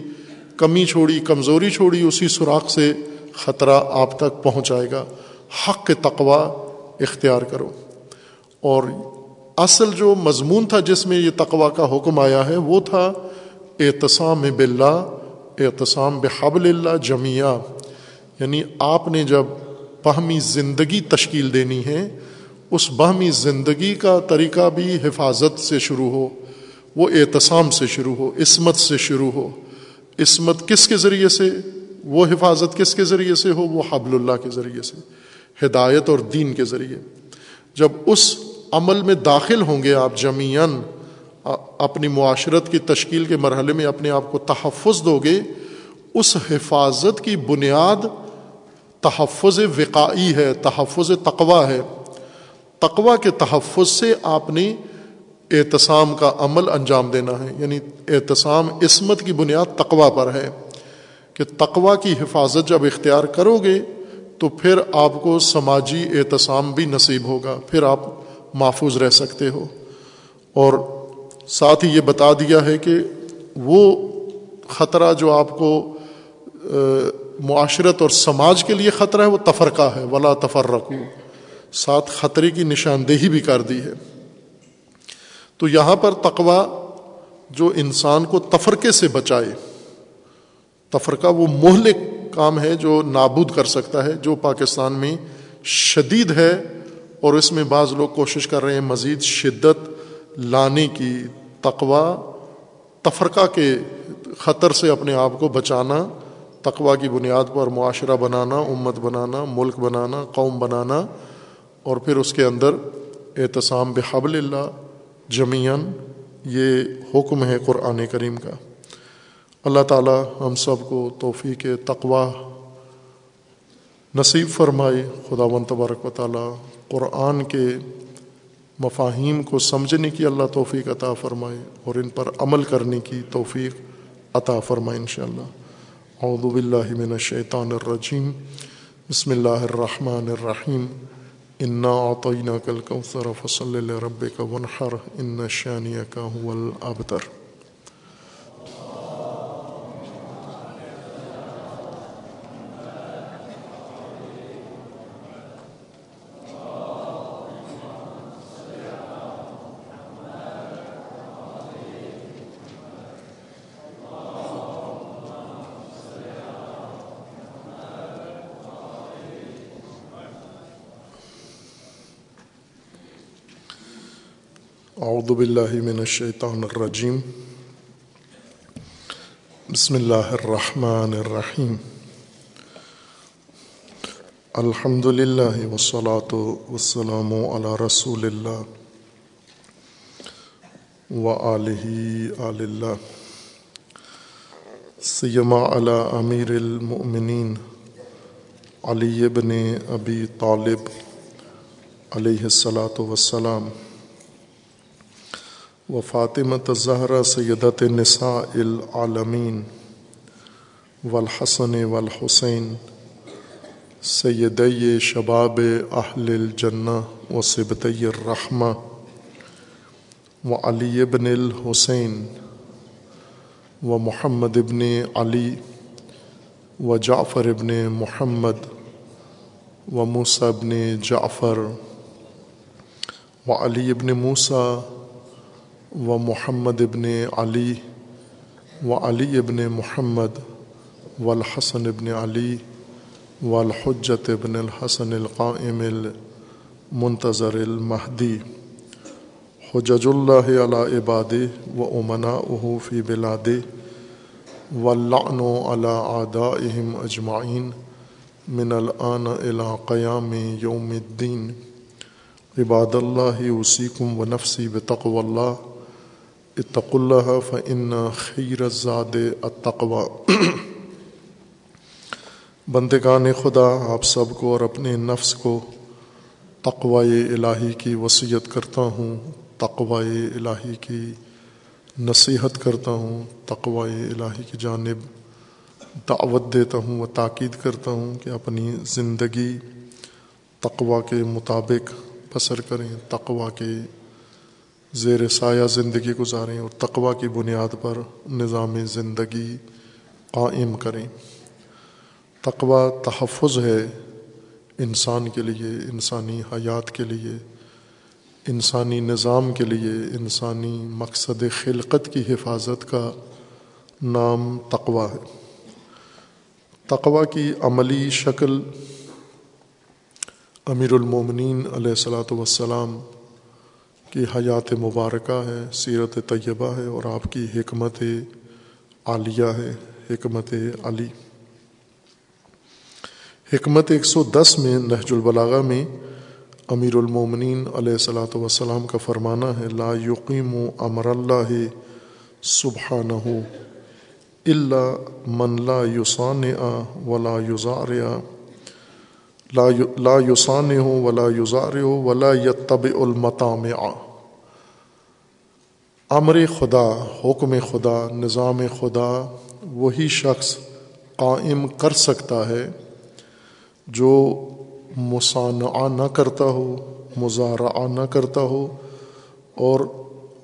کمی چھوڑی، کمزوری چھوڑی، اسی سوراخ سے خطرہ آپ تک پہنچائے گا۔ حق تقوا اختیار کرو۔ اور اصل جو مضمون تھا جس میں یہ تقوا کا حکم آیا ہے، وہ تھا اعتصام بلّہ اعتصام بحبل اللہ جمعہ یعنی آپ نے جب باہمی زندگی تشکیل دینی ہے، اس باہمی زندگی کا طریقہ بھی حفاظت سے شروع ہو، وہ اعتصام سے شروع ہو، عصمت سے شروع ہو۔ عصمت کس کے ذریعے سے؟ وہ حفاظت کس کے ذریعے سے ہو؟ وہ حبل اللہ کے ذریعے سے، ہدایت اور دین کے ذریعے۔ جب اس عمل میں داخل ہوں گے آپ جمیان اپنی معاشرت کی تشکیل کے مرحلے میں اپنے آپ کو تحفظ دو گے، اس حفاظت کی بنیاد تحفظ وقائی ہے، تحفظ تقوا ہے۔ تقوا کے تحفظ سے آپ نے اعتصام کا عمل انجام دینا ہے یعنی اعتصام عصمت کی بنیاد تقوا پر ہے۔ کہ تقوا کی حفاظت جب اختیار کرو گے تو پھر آپ کو سماجی اعتصام بھی نصیب ہوگا، پھر آپ محفوظ رہ سکتے ہو۔ اور ساتھ ہی یہ بتا دیا ہے کہ وہ خطرہ جو آپ کو معاشرت اور سماج کے لیے خطرہ ہے، وہ تفرقہ ہے۔ ولا تفر ساتھ خطرے کی نشاندہی بھی کر دی ہے۔ تو یہاں پر تقوا جو انسان کو تفرقے سے بچائے، تفرقہ وہ مہلک کام ہے جو نابود کر سکتا ہے، جو پاکستان میں شدید ہے اور اس میں بعض لوگ کوشش کر رہے ہیں مزید شدت لانے کی۔ تقوا تفرقہ کے خطر سے اپنے آپ کو بچانا تقوا کی بنیاد پر معاشرہ بنانا، امت بنانا، ملک بنانا، قوم بنانا اور پھر اس کے اندر احتسام بحبل اللہ جمیان یہ حکم ہے قرآن کریم کا۔ اللہ تعالی ہم سب کو توفیق تقوا نصیب فرمائے۔ خدا و تبارک و تعالیٰ قرآن کے مفاہیم کو سمجھنے کی اللہ توفیق عطا فرمائے اور ان پر عمل کرنے کی توفیق عطا فرمائے انشاءاللہ۔ اعوذ باللہ من الشیطان الرجیم، بسم اللہ الرحمن الرحیم، انا اعطیناک الکوثر، فصل لربک ونحر ان شانیک هو الابتر۔ اعوذ باللہ من الشیطان الرجیم بسم اللہ الرحمن الرحیم الحمد للہ وسلاۃ وسلام علی رسول اللہ و علیہ آل سیما علی امیر المؤمنین علی ابن ابی طالب علیہ السلاۃ وسلام و فاطمۃ زہرہ سیدت نساء العالمین والحسن والحسین سید شباب اہل الجنہ و سبتی الرحمہ و علی ابن الحسین و محمد ابن علی و جعفر ابن محمد و موسیٰ ابن جعفر و علی ابن موسیٰ و محمد ابن علی و علی ابن محمد و الحسن ابن علی و الحجت ابن الحسن القائم المنتظر المہدی حجج اللہ علی عباد و امنا فی بلاد و لعن علی آدائہم اجمعین من الآن الى قیام یوم الدین عباد اللہ وسیکم و نفسی بتقو اللہ اتق اللہ فن خیر زاد التقوی۔ بندگان خدا، آپ سب کو اور اپنے نفس کو تقوی الہی کی وصیت کرتا ہوں، تقوی الہی کی نصیحت کرتا ہوں، تقوی الہی کی جانب دعوت دیتا ہوں و تاکید کرتا ہوں کہ اپنی زندگی تقوا کے مطابق بسر کریں تقوا کے زیر سایہ زندگی گزاریں اور تقوا کی بنیاد پر نظام زندگی قائم کریں۔ تقوا تحفظ ہے انسان کے لیے، انسانی حیات کے لیے، انسانی نظام کے لیے، انسانی مقصد خلقت کی حفاظت کا نام تقوا ہے۔ تقوا کی عملی شکل امیر المومنین علیہ السلاۃ وسلام کی حیات مبارکہ ہے، سیرت طیبہ ہے اور آپ کی حکمت عالیہ ہے، حکمت علی۔ حکمت ایک سو دس میں نہج البلاغہ میں امیر المومنین علیہ السلاۃ وسلام کا فرمانا ہے، لا یقیم و امر اللہ سبحانہ اللہ من لا یوسان آ ولا یوزار لا یوسان ہو ولا یوزار ہو ولا یتب المتام امر خدا حکم خدا نظام خدا وہی شخص قائم کر سکتا ہے جو مصانعہ نہ کرتا ہو، مزارعہ نہ کرتا ہو اور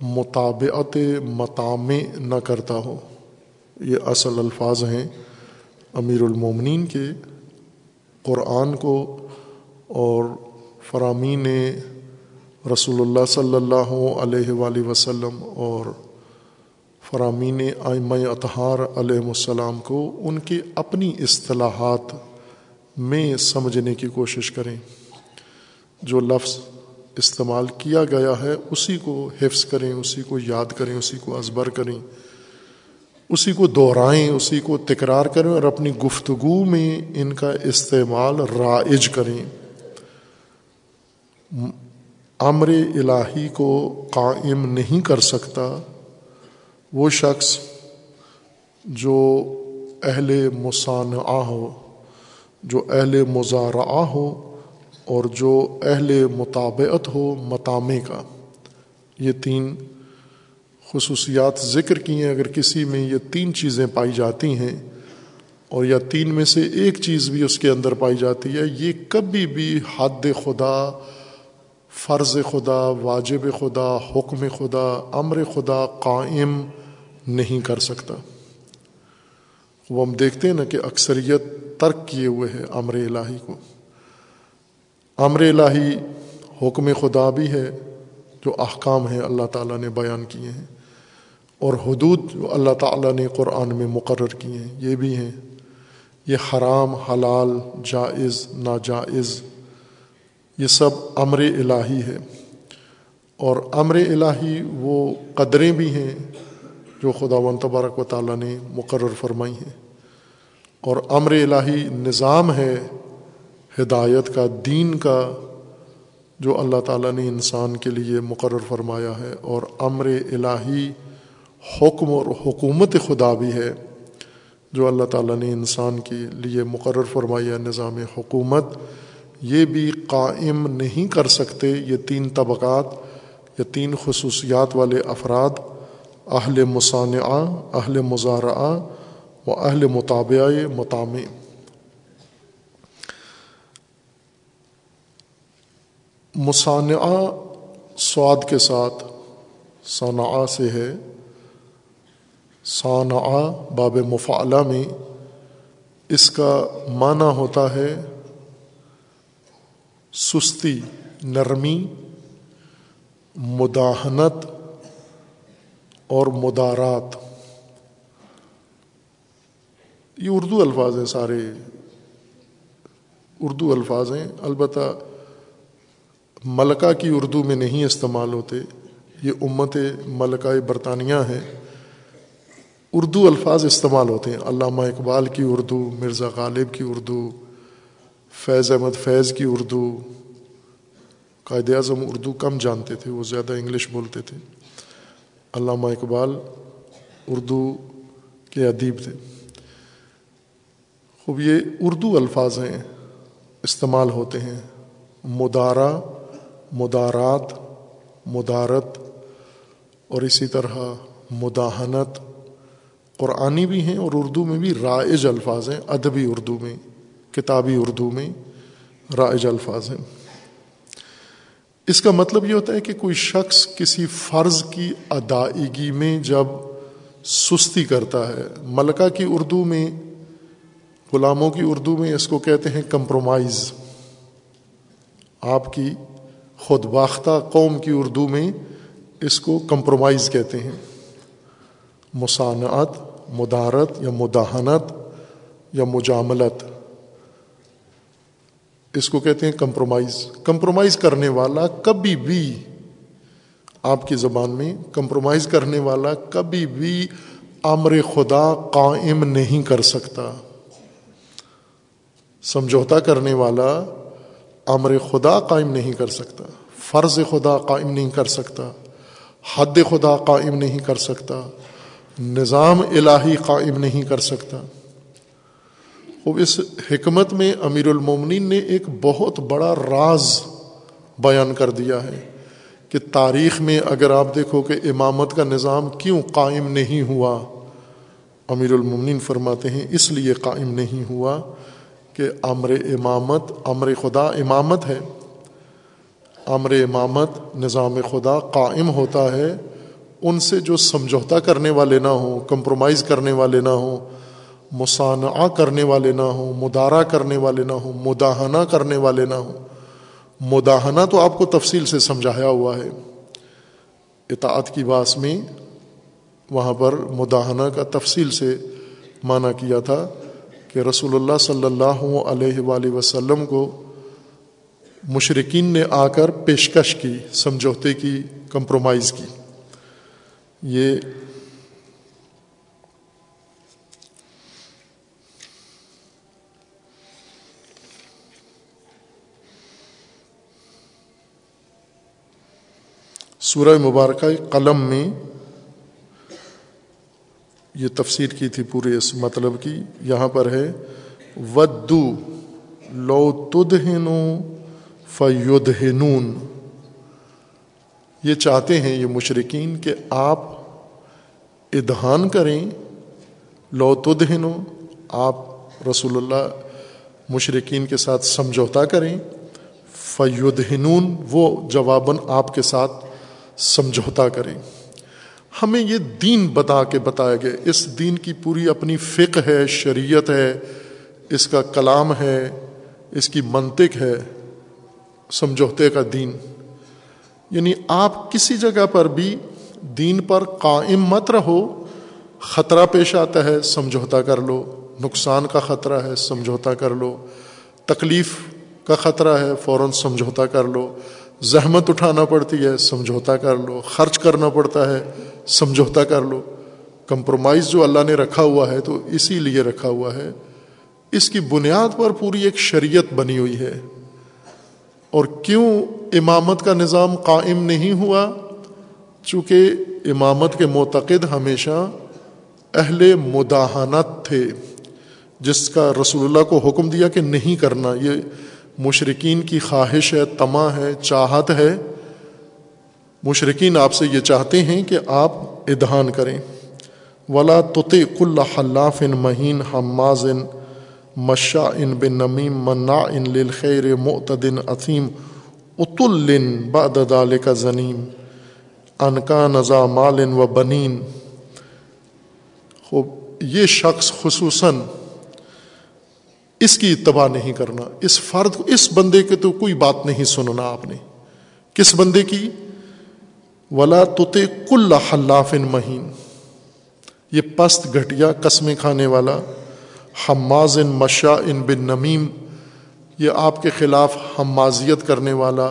مطابعت متام نہ کرتا ہو۔ یہ اصل الفاظ ہیں امیر المومنین کے۔ قرآن کو اور فرامین رسول اللہ صلی اللہ علیہ وآلہ وسلم اور فرامین آئمہ اطہار علیہ السلام کو ان کی اپنی اصطلاحات میں سمجھنے کی کوشش کریں۔ جو لفظ استعمال کیا گیا ہے اسی کو حفظ کریں، اسی کو یاد کریں، اسی کو ازبر کریں۔ اسی کو دہرائیں اسی کو تکرار کریں اور اپنی گفتگو میں ان کا استعمال رائج کریں۔ امر الہی کو قائم نہیں کر سکتا وہ شخص جو اہل مصانعہ ہو، جو اہل مزارعہ ہو اور جو اہل مطابعت ہو متامے کا۔ یہ تین خصوصیات ذکر کی ہیں، اگر کسی میں یہ تین چیزیں پائی جاتی ہیں اور یا تین میں سے ایک چیز بھی اس کے اندر پائی جاتی ہے، یہ کبھی بھی حد خدا، فرض خدا، واجب خدا، حکم خدا، امر خدا قائم نہیں کر سکتا۔ وہ ہم دیکھتے ہیں نا کہ اکثریت ترک کیے ہوئے ہے امر الہی کو۔ امر الہی حکم خدا بھی ہے، جو احکام ہیں اللہ تعالیٰ نے بیان کیے ہیں۔ اور حدود جو اللہ تعالیٰ نے قرآن میں مقرر کیے ہیں، یہ بھی ہیں۔ یہ حرام، حلال، جائز، ناجائز، یہ سب امر الہی ہے۔ اور امر الہی وہ قدریں بھی ہیں جو خدا و تبارک و تعالیٰ نے مقرر فرمائی ہیں۔ اور امر الہی نظام ہے ہدایت کا، دین کا، جو اللہ تعالیٰ نے انسان کے لیے مقرر فرمایا ہے۔ اور امر الہی حکم اور حکومت خدا بھی ہے، جو اللہ تعالیٰ نے انسان کے لیے مقرر فرمایا نظام حکومت، یہ بھی قائم نہیں کر سکتے یہ تین طبقات یا تین خصوصیات والے افراد، اہل مصانعہ، اہل مزارعہ و اہل مطابع مطامع۔ مصانعہ سواد کے ساتھ صنع سے ہے۔ صانع باب مفعلہ میں اس کا معنی ہوتا ہے سستی، نرمی، مداحنت اور مدارات۔ یہ اردو الفاظ ہیں سارے۔ اردو الفاظ ہیں۔ البتہ ملکہ کی اردو میں نہیں استعمال ہوتے۔ یہ امت ملکہ برطانیہ ہے۔ اردو الفاظ استعمال ہوتے ہیں۔ علامہ اقبال کی اردو، مرزا غالب کی اردو، فیض احمد فیض کی اردو۔ قائد اعظم اردو کم جانتے تھے، وہ زیادہ انگلش بولتے تھے۔ علامہ اقبال اردو کے ادیب تھے۔ خوب، یہ اردو الفاظ ہیں، استعمال ہوتے ہیں۔ مدارہ مدارات، مدارت، اور اسی طرح مداحنت قرآنی بھی ہیں اور اردو میں بھی رائج الفاظ ہیں، ادبی اردو میں، کتابی اردو میں رائج الفاظ ہیں۔ اس کا مطلب یہ ہوتا ہے کہ کوئی شخص کسی فرض کی ادائیگی میں جب سستی کرتا ہے، ملکہ کی اردو میں، غلاموں کی اردو میں اس کو کہتے ہیں کمپرومائز۔ آپ کی خود باختہ قوم کی اردو میں اس کو کمپرومائز کہتے ہیں۔ مسانعت مدارت یا مداحنت یا مجاملت۔ اس کو کہتے ہیں کمپرومائز۔ کمپرومائز کرنے والا کبھی بھی آپ کی زبان میں کمپرومائز کرنے والا کبھی بھی امر خدا قائم نہیں کر سکتا۔ سمجھوتا کرنے والا امر خدا قائم نہیں کر سکتا۔ فرض خدا قائم نہیں کر سکتا۔ حد خدا قائم نہیں کر سکتا۔ نظام الہی قائم نہیں کر سکتا۔ وہ اس حکمت میں امیر المومنین نے ایک بہت بڑا راز بیان کر دیا ہے کہ تاریخ میں اگر آپ دیکھو کہ امامت کا نظام کیوں قائم نہیں ہوا، امیر المومنین فرماتے ہیں اس لیے قائم نہیں ہوا کہ امر امامت، امر خدا امامت ہے۔ امر امامت نظام خدا قائم ہوتا ہے ان سے جو سمجھوتا کرنے والے نہ ہوں کمپرومائز کرنے والے نہ ہوں، مصانعہ کرنے والے نہ ہوں، مدارہ کرنے والے نہ ہوں، مداحنہ کرنے والے نہ ہوں، مداحنہ تو آپ کو تفصیل سے سمجھایا ہوا ہے۔ اطاعت کی باس میں وہاں پر مداحنہ کا تفصیل سے معنی کیا تھا کہ رسول اللہ صلی اللہ علیہ وآلہ وسلم کو مشرقین نے آ کر پیشکش کی، سمجھوتے کی کمپرومائز کی۔ یہ سورہ مبارکہ قلم میں یہ تفسیر کی تھی پورے اس مطلب کی، یہاں پر ہے، ودو لو تدہنو فیدہنون۔ یہ چاہتے ہیں، یہ مشرقین کہ آپ ادہان کریں، لو تدہنو آپ رسول اللہ مشرقین کے ساتھ سمجھوتا کریں۔ فیدہنون وہ جواباً آپ کے ساتھ سمجھوتا کریں۔ ہمیں یہ دین بتا کے بتایا گیا۔ اس دین کی پوری اپنی فقہ ہے، شریعت ہے، اس کا کلام ہے، اس کی منطق ہے، سمجھوتے کا دین۔ یعنی آپ کسی جگہ پر بھی دین پر قائم مت رہو، خطرہ پیش آتا ہے، سمجھوتا کر لو، نقصان کا خطرہ ہے، سمجھوتا کر لو، تکلیف کا خطرہ ہے، فوراً سمجھوتا کر لو، زحمت اٹھانا پڑتی ہے، سمجھوتا کر لو، خرچ کرنا پڑتا ہے، سمجھوتا کر لو۔ کمپرومائز جو اللہ نے رکھا ہوا ہے تو اسی لیے رکھا ہوا ہے۔ اس کی بنیاد پر پوری ایک شریعت بنی ہوئی ہے۔ اور کیوں امامت کا نظام قائم نہیں ہوا؟ چونکہ امامت کے معتقد ہمیشہ اہل مداحنت تھے، جس کا رسول اللہ کو حکم دیا کہ نہیں کرنا۔ یہ مشرقین کی خواہش ہے تما ہے، چاہت ہے۔ مشرقین آپ سے یہ چاہتے ہیں کہ آپ ادہان کریں۔ ولا تط کل حلاف مہین حماز مشا ان بن نمیم منا ان للخیر معتدن عظیم اتل بادال کا ضنیم انکا نزا مالن و بنین خوب، یہ شخص خصوصاً اس کی اتباع نہیں کرنا، اس فرد کو، اس بندے کے تو کوئی بات نہیں سننا آپ نے۔ کس بندے کی؟ ولا توتے کل حلاف مہین یہ پست گھٹیا قسمیں کھانے والا حماز ان مشا ان بن نمیم، یہ آپ کے خلاف حمازیت کرنے والا،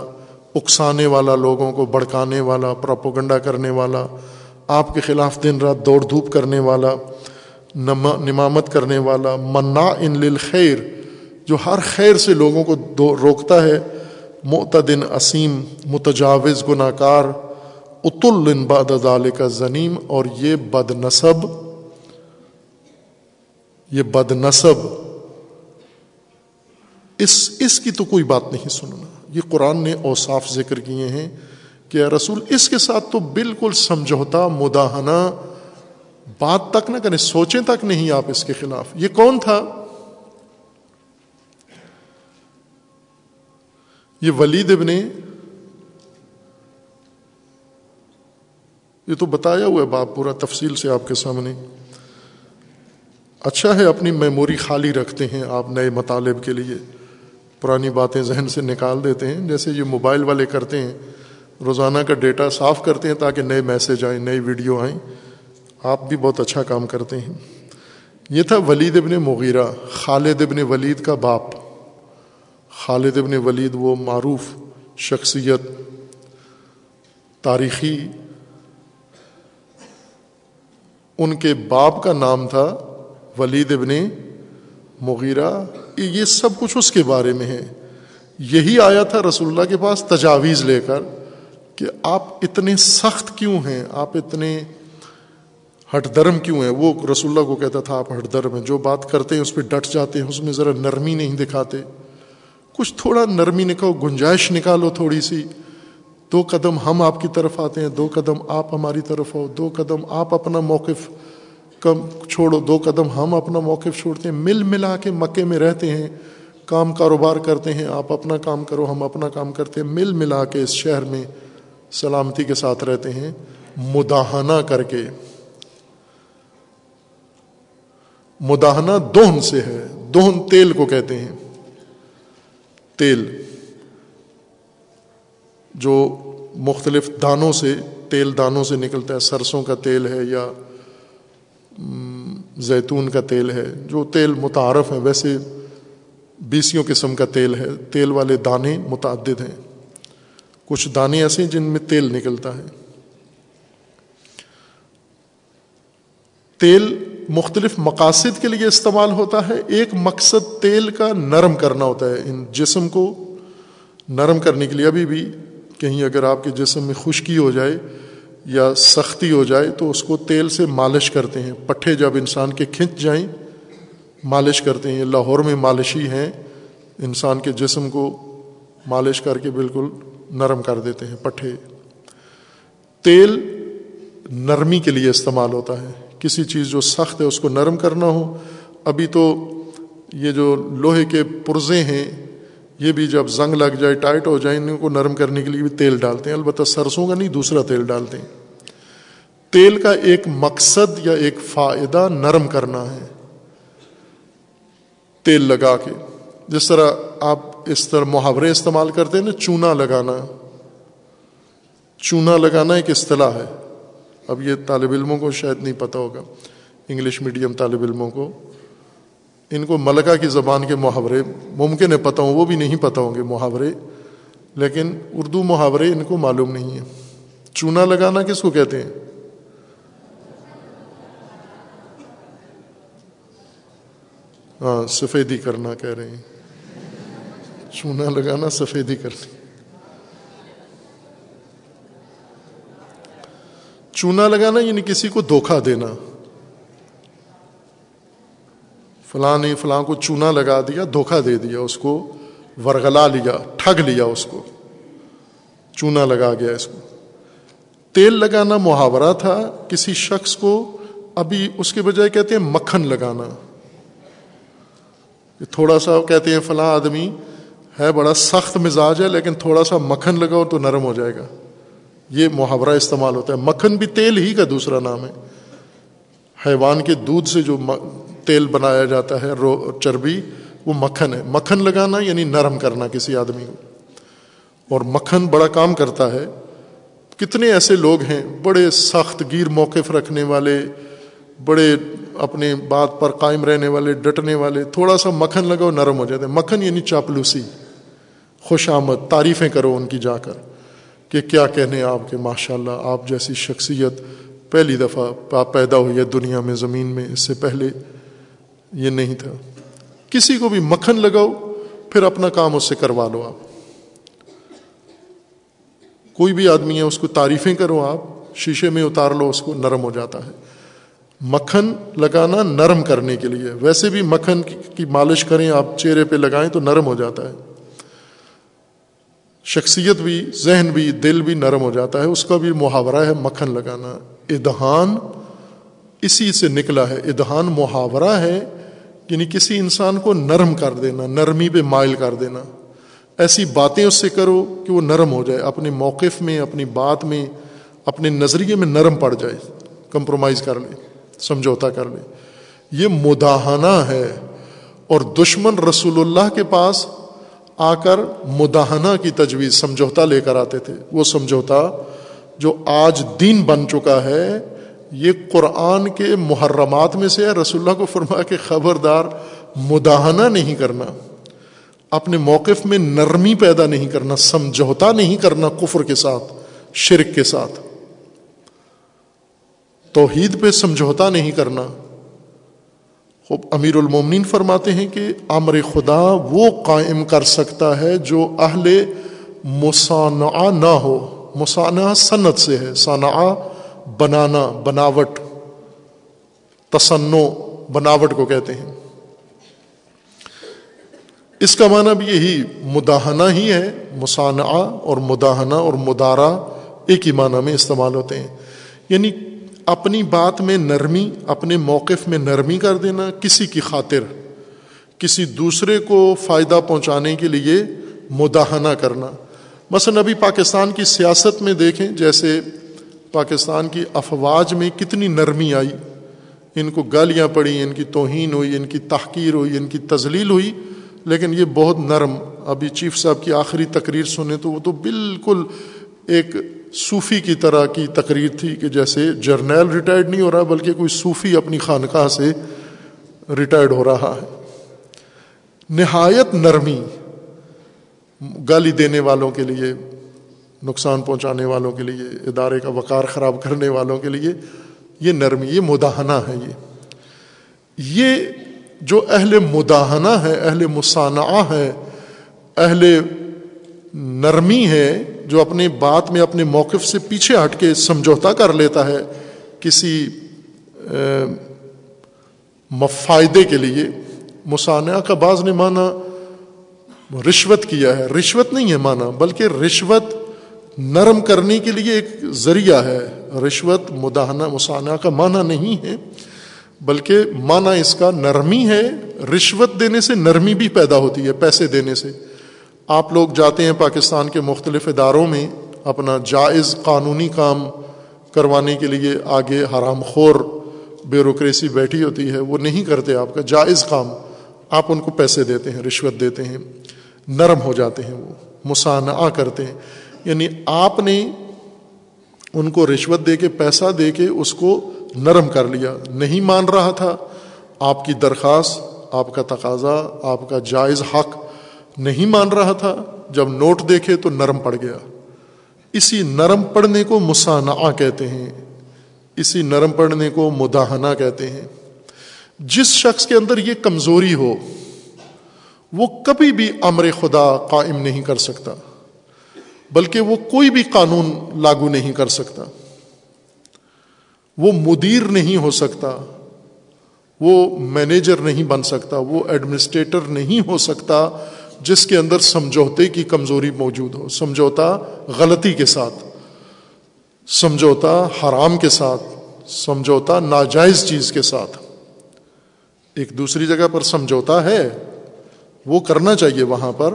اکسانے والا لوگوں کو بڑکانے والا پراپوگنڈا کرنے والا، آپ کے خلاف دن رات دوڑ دھوپ کرنے والا نمامت کرنے والا منا ان للخیر، جو ہر خیر سے لوگوں کو روکتا ہے معتدن اسیم، متجاوز گناہ کار اتل بعد ذال کا ضنیم اور یہ بد نصب یہ بد نصب اس اس کی تو کوئی بات نہیں سننا۔ یہ قرآن نے اوصاف ذکر کیے ہیں کہ رسول، اس کے ساتھ تو بالکل سمجھوتا، مداحنہ بات تک نہ کریں، سوچیں تک نہیں آپ اس کے خلاف۔ یہ کون تھا؟ یہ ولید ابن، یہ تو بتایا ہوا ہے باپ پورا تفصیل سے آپ کے سامنے۔ اچھا ہے، اپنی میموری خالی رکھتے ہیں آپ نئے مطالب کے لیے۔ پرانی باتیں ذہن سے نکال دیتے ہیں، جیسے یہ موبائل والے کرتے ہیں۔ روزانہ کا ڈیٹا صاف کرتے ہیں تاکہ نئے میسج آئیں، نئی ویڈیو آئیں۔ آپ بھی بہت اچھا کام کرتے ہیں۔ یہ تھا ولید ابن مغیرہ، خالد ابن ولید کا باپ۔ خالد ابن ولید وہ معروف شخصیت، تاریخی۔ ان کے باپ کا نام تھا ولید ابن مغیرہ، یہ سب کچھ اس کے بارے میں ہے۔ یہی آیا تھا رسول اللہ کے پاس تجاویز لے کر کہ آپ اتنے سخت کیوں ہیں؟ آپ اتنے ہٹ درم کیوں ہیں؟ وہ رسول اللہ کو کہتا تھا، آپ ہٹ درم ہیں۔ جو بات کرتے ہیں، اس پہ ڈٹ جاتے ہیں، اس میں ذرا نرمی نہیں دکھاتے۔ کچھ تھوڑا نرمی نکالو گنجائش نکالو تھوڑی سی۔ دو قدم ہم آپ کی طرف آتے ہیں، دو قدم آپ ہماری طرف ہو دو قدم آپ اپنا موقف کم چھوڑو، دو قدم ہم اپنا موقف چھوڑتے ہیں، مل ملا کے مکے میں رہتے ہیں، کام کاروبار کرتے ہیں، آپ اپنا کام کرو، ہم اپنا کام کرتے ہیں، مل ملا کے اس شہر میں سلامتی کے ساتھ رہتے ہیں، مداحنہ کر کے۔ مداحنہ دوہن سے ہے دوہن تیل کو کہتے ہیں۔ تیل۔ جو مختلف دانوں سے، تیل دانوں سے نکلتا ہے، سرسوں کا تیل ہے یا زیتون کا تیل ہے، جو تیل متعارف ہیں، ویسے بیسیوں قسم کا تیل ہے۔ تیل والے دانے متعدد ہیں۔ کچھ دانے ایسے ہیں جن میں تیل نکلتا ہے۔ تیل مختلف مقاصد کے لیے استعمال ہوتا ہے۔ ایک مقصد تیل کا نرم کرنا ہوتا ہے۔ ان جسم کو نرم کرنے کے لیے ابھی بھی کہیں اگر آپ کے جسم میں خشکی ہو جائے یا سختی ہو جائے تو اس کو تیل سے مالش کرتے ہیں۔ پٹھے جب انسان کے کھنچ جائیں، مالش کرتے ہیں۔ لاہور میں مالشی ہیں۔ انسان کے جسم کو مالش کر کے بالکل نرم کر دیتے ہیں پٹھے۔ تیل نرمی کے لیے استعمال ہوتا ہے۔ کسی چیز جو سخت ہے، اس کو نرم کرنا ہو۔ ابھی تو یہ جو لوہے کے پرزے ہیں یہ بھی جب زنگ لگ جائے، ٹائٹ ہو جائے ان کو نرم کرنے کے لیے بھی تیل ڈالتے ہیں۔ البتہ سرسوں کا نہیں، دوسرا تیل ڈالتے ہیں۔ تیل کا ایک مقصد یا ایک فائدہ نرم کرنا ہے۔ تیل لگا کے، جس طرح آپ اس طرح محاورے استعمال کرتے ہیں نا، چونا لگانا۔ چونا لگانا ایک اصطلاح ہے۔ اب یہ طالب علموں کو شاید نہیں پتہ ہوگا۔ انگلش میڈیم طالب علموں کو ان کو ملکہ کی زبان کے محاورے ممکن ہے پتہ ہوں، وہ بھی نہیں پتہ ہوں گے محاورے، لیکن اردو محاورے ان کو معلوم نہیں ہے چونا لگانا کس کو کہتے ہیں؟ ہاں سفیدی کرنا کہہ رہے ہیں۔ چونا لگانا سفیدی کرنا۔ چونا لگانا یعنی کسی کو دھوکھا دینا۔ فلاں نے فلاں کو چونا لگا دیا دھوکھا دے دیا، اس کو ورگلا لیا، ٹھگ لیا اس کو۔ چونا لگا گیا اس کو۔ تیل لگانا محاورہ تھا، کسی شخص کو ابھی اس کے بجائے کہتے ہیں مکھن لگانا۔ تھوڑا سا کہتے ہیں فلاں آدمی، ہے بڑا سخت مزاج ہے، لیکن تھوڑا سا مکھن لگاؤ تو نرم ہو جائے گا۔ یہ محاورہ استعمال ہوتا ہے۔ مکھن بھی تیل ہی کا دوسرا نام ہے۔ حیوان کے دودھ سے جو تیل بنایا جاتا ہے، رو، چربی، وہ مکھن ہے۔ مکھن لگانا یعنی نرم کرنا کسی آدمی کو۔ اور مکھن بڑا کام کرتا ہے۔ کتنے ایسے لوگ ہیں، بڑے سخت گیر موقف رکھنے والے، بڑے اپنے بات پر قائم رہنے والے، ڈٹنے والے۔ تھوڑا سا مکھن لگاؤ، نرم ہو جاتے ہیں مکھن یعنی چاپلوسی۔ خوش آمد، تعریفیں کرو ان کی جا کر کہ کیا کہنے آپ کے۔ ماشاء اللہ آپ جیسی شخصیت پہلی دفعہ پیدا ہوئی ہے دنیا میں، زمین میں۔ اس سے پہلے یہ نہیں تھا۔ کسی کو بھی مکھن لگاؤ، پھر اپنا کام اس سے کروا لو آپ۔ کوئی بھی آدمی ہے، اس کو تعریفیں کرو آپ، شیشے میں اتار لو، اس کو نرم ہو جاتا ہے۔ مکھن لگانا نرم کرنے کے لیے، ویسے بھی مکھن کی مالش کریں، آپ چہرے پہ لگائیں تو نرم ہو جاتا ہے۔ شخصیت بھی، ذہن بھی، دل بھی نرم ہو جاتا ہے۔ اس کا بھی محاورہ ہے مکھن لگانا۔ ادہان اسی سے نکلا ہے۔ ادہان محاورہ ہے یعنی کسی انسان کو نرم کر دینا، نرمی پہ مائل کر دینا۔ ایسی باتیں اس سے کرو کہ وہ نرم ہو جائے، اپنے موقف میں، اپنی بات میں، اپنے نظریے میں نرم پڑ جائے، کمپرومائز کر لے سمجھوتا کر لے یہ مداحنہ ہے اور دشمن رسول اللہ کے پاس آ کر مداحنہ کی تجویز، سمجھوتا لے کر آتے تھے۔ وہ سمجھوتا جو آج دین بن چکا ہے یہ قرآن کے محرمات میں سے ہے۔ رسول اللہ کو فرما کے خبردار مداحنہ نہیں کرنا۔ اپنے موقف میں نرمی پیدا نہیں کرنا، سمجھوتا نہیں کرنا کفر کے ساتھ، شرک کے ساتھ۔ توحید پہ سمجھوتا نہیں کرنا۔ خوب، امیر المومنین فرماتے ہیں کہ امر خدا وہ قائم کر سکتا ہے جو اہل مسانع نہ ہو۔ مسانع صنعت سے ہے ثنا بنانا، بناوٹ، تسنو، بناوٹ کو کہتے ہیں۔ اس کا معنی بھی یہی مداحنہ ہی ہے مسانع اور مداحنہ اور مدارہ ایک ہی معنی میں استعمال ہوتے ہیں۔ یعنی اپنی بات میں نرمی، اپنے موقف میں نرمی کر دینا کسی کی خاطر، کسی دوسرے کو فائدہ پہنچانے کے لیے مداحنہ کرنا۔ مثلا ابھی پاکستان کی سیاست میں دیکھیں، جیسے پاکستان کی افواج میں کتنی نرمی آئی۔ ان کو گالیاں پڑی ان کی توہین ہوئی، ان کی تحقیر ہوئی، ان کی تزلیل ہوئی، لیکن یہ بہت نرم۔ ابھی چیف صاحب کی آخری تقریر سنیں تو وہ تو بالکل ایک صوفی کی طرح کی تقریر تھی کہ جیسے جرنیل ریٹائرڈ نہیں ہو رہا، بلکہ کوئی صوفی اپنی خانقاہ سے ریٹائرڈ ہو رہا ہے۔ نہایت نرمی گالی دینے والوں کے لیے۔ نقصان پہنچانے والوں کے لیے، ادارے کا وقار خراب کرنے والوں کے لیے یہ نرمی، یہ مداحنہ ہے یہ۔ یہ جو اہل مداحنہ ہے، اہل مسانعہ ہے، اہل نرمی ہے، جو اپنی بات میں اپنے موقف سے پیچھے ہٹ کے سمجھوتا کر لیتا ہے کسی فائدے کے لیے مسانعہ کا بعض نے مانا رشوت کیا ہے۔ رشوت نہیں ہے مانا بلکہ رشوت نرم کرنے کے لیے ایک ذریعہ ہے۔ رشوت مداحنہ، مسانعہ کا معنی نہیں ہے، بلکہ معنی اس کا نرمی ہے۔ رشوت دینے سے نرمی بھی پیدا ہوتی ہے، پیسے دینے سے۔ آپ لوگ جاتے ہیں پاکستان کے مختلف اداروں میں اپنا جائز قانونی کام کروانے کے لیے آگے حرام خور، بیوروکریسی بیٹھی ہوتی ہے، وہ نہیں کرتے آپ کا جائز کام۔ آپ ان کو پیسے دیتے ہیں، رشوت دیتے ہیں، نرم ہو جاتے ہیں وہ، مسانعہ کرتے ہیں۔ یعنی آپ نے ان کو رشوت دے کے، پیسہ دے کے اس کو نرم کر لیا۔ نہیں مان رہا تھا۔ آپ کی درخواست، آپ کا تقاضا، آپ کا جائز حق نہیں مان رہا تھا۔ جب نوٹ دیکھے تو نرم پڑ گیا۔ اسی نرم پڑنے کو مسانعہ کہتے ہیں۔ اسی نرم پڑنے کو مداحنہ کہتے ہیں۔ جس شخص کے اندر یہ کمزوری ہو، وہ کبھی بھی امر خدا قائم نہیں کر سکتا۔ بلکہ وہ کوئی بھی قانون لاگو نہیں کر سکتا۔ وہ مدیر نہیں ہو سکتا۔ وہ مینیجر نہیں بن سکتا۔ وہ ایڈمنسٹریٹر نہیں ہو سکتا جس کے اندر سمجھوتے کی کمزوری موجود ہو۔ سمجھوتا غلطی کے ساتھ۔ سمجھوتا حرام کے ساتھ۔ سمجھوتا ناجائز چیز کے ساتھ۔ ایک دوسری جگہ پر سمجھوتا ہے۔ وہ کرنا چاہیے وہاں پر۔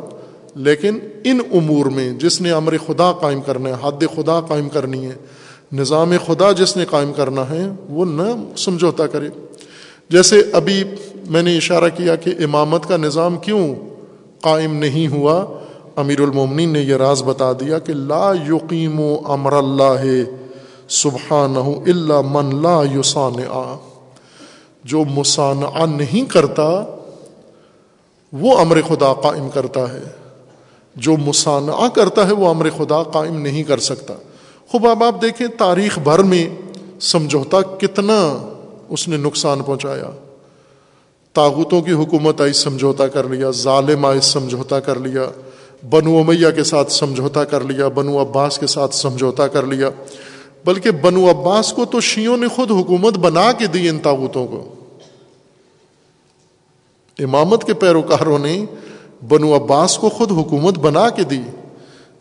لیکن ان امور میں جس نے امر خدا قائم کرنا ہے، حد خدا قائم کرنی ہے، نظام خدا جس نے قائم کرنا ہے، وہ نہ سمجھوتا کرے۔ جیسے ابھی میں نے اشارہ کیا کہ امامت کا نظام کیوں قائم نہیں ہوا، امیر المومنین نے یہ راز بتا دیا کہ لا یقیم و امر اللہ سبحان اللہ من لا یوسان جو مسانع نہیں کرتا، وہ امر خدا قائم کرتا ہے۔ جو مسانع کرتا ہے وہ امر خدا قائم نہیں کر سکتا۔ خوب اب آپ دیکھیں تاریخ بھر میں سمجھوتا کتنا اس نے نقصان پہنچایا۔ تاغتوں کی حکومت آئی، سمجھوتا کر لیا۔ ظالم آئے، سمجھوتا کر لیا۔ بنو امیہ کے ساتھ سمجھوتا کر لیا۔ بنو عباس کے ساتھ سمجھوتا کر لیا۔ بلکہ بنو عباس کو تو شیوں نے خود حکومت بنا کے دی ان تاغتوں کو۔ امامت کے پیروکاروں نے بنو عباس کو خود حکومت بنا کے دی۔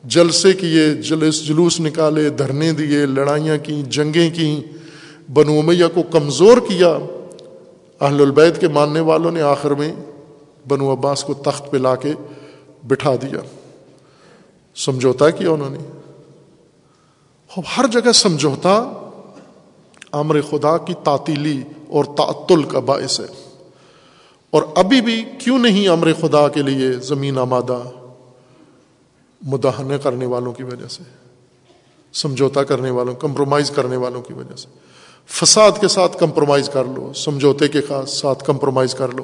جلسے کیے، جلس، جلوس نکالے، دھرنے دیے، لڑائیاں کی، جنگیں کی۔ بنو امیہ کو کمزور کیا۔ اہل البید کے ماننے والوں نے آخر میں بنو عباس کو تخت پہ لا کے بٹھا دیا۔ سمجھوتا کیا انہوں نے۔ ہر جگہ سمجھوتا۔ امر خدا کی تعطیلی اور تعطل کا باعث ہے۔ اور ابھی بھی کیوں نہیں امر خدا کے لیے زمین آمادہ مداحنے کرنے والوں کی وجہ سے، سمجھوتا کرنے والوں، کمپرومائز کرنے والوں کی وجہ سے؟ فساد کے ساتھ کمپرومائز کر لو، سمجھوتے کے ساتھ کمپرومائز کر لو۔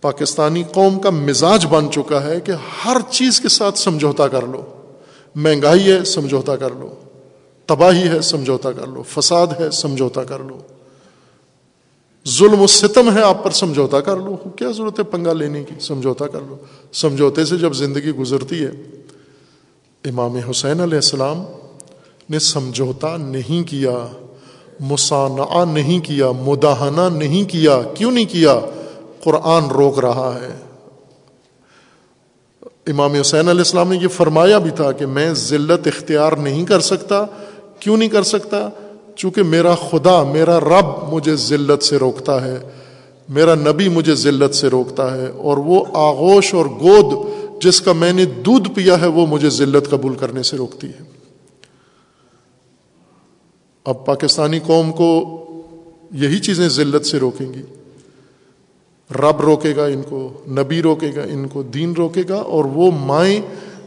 پاکستانی قوم کا مزاج بن چکا ہے کہ ہر چیز کے ساتھ سمجھوتا کر لو۔ مہنگائی ہے، سمجھوتا کر لو۔ تباہی ہے، سمجھوتا کر لو۔ فساد ہے، سمجھوتا کر لو۔ ظلم و ستم ہے، آپ پر سمجھوتا کر لو۔ کیا ضرورت ہے پنگا لینے کی؟ سمجھوتا کر لو۔ سمجھوتے سے جب زندگی گزرتی ہے، امام حسین علیہ السلام نے سمجھوتا نہیں کیا مسانہ نہیں کیا، مداحنہ نہیں کیا، کیوں نہیں کیا؟ قرآن روک رہا ہے۔ امام حسین علیہ السلام نے یہ فرمایا بھی تھا کہ میں ذلت اختیار نہیں کر سکتا۔ کیوں نہیں کر سکتا؟ چونکہ میرا خدا، میرا رب مجھے ذلت سے روکتا ہے، میرا نبی مجھے ذلت سے روکتا ہے، اور وہ آغوش اور گود جس کا میں نے دودھ پیا ہے، وہ مجھے ذلت قبول کرنے سے روکتی ہے۔ اب پاکستانی قوم کو یہی چیزیں ذلت سے روکیں گی۔ رب روکے گا ان کو، نبی روکے گا ان کو، دین روکے گا، اور وہ مائیں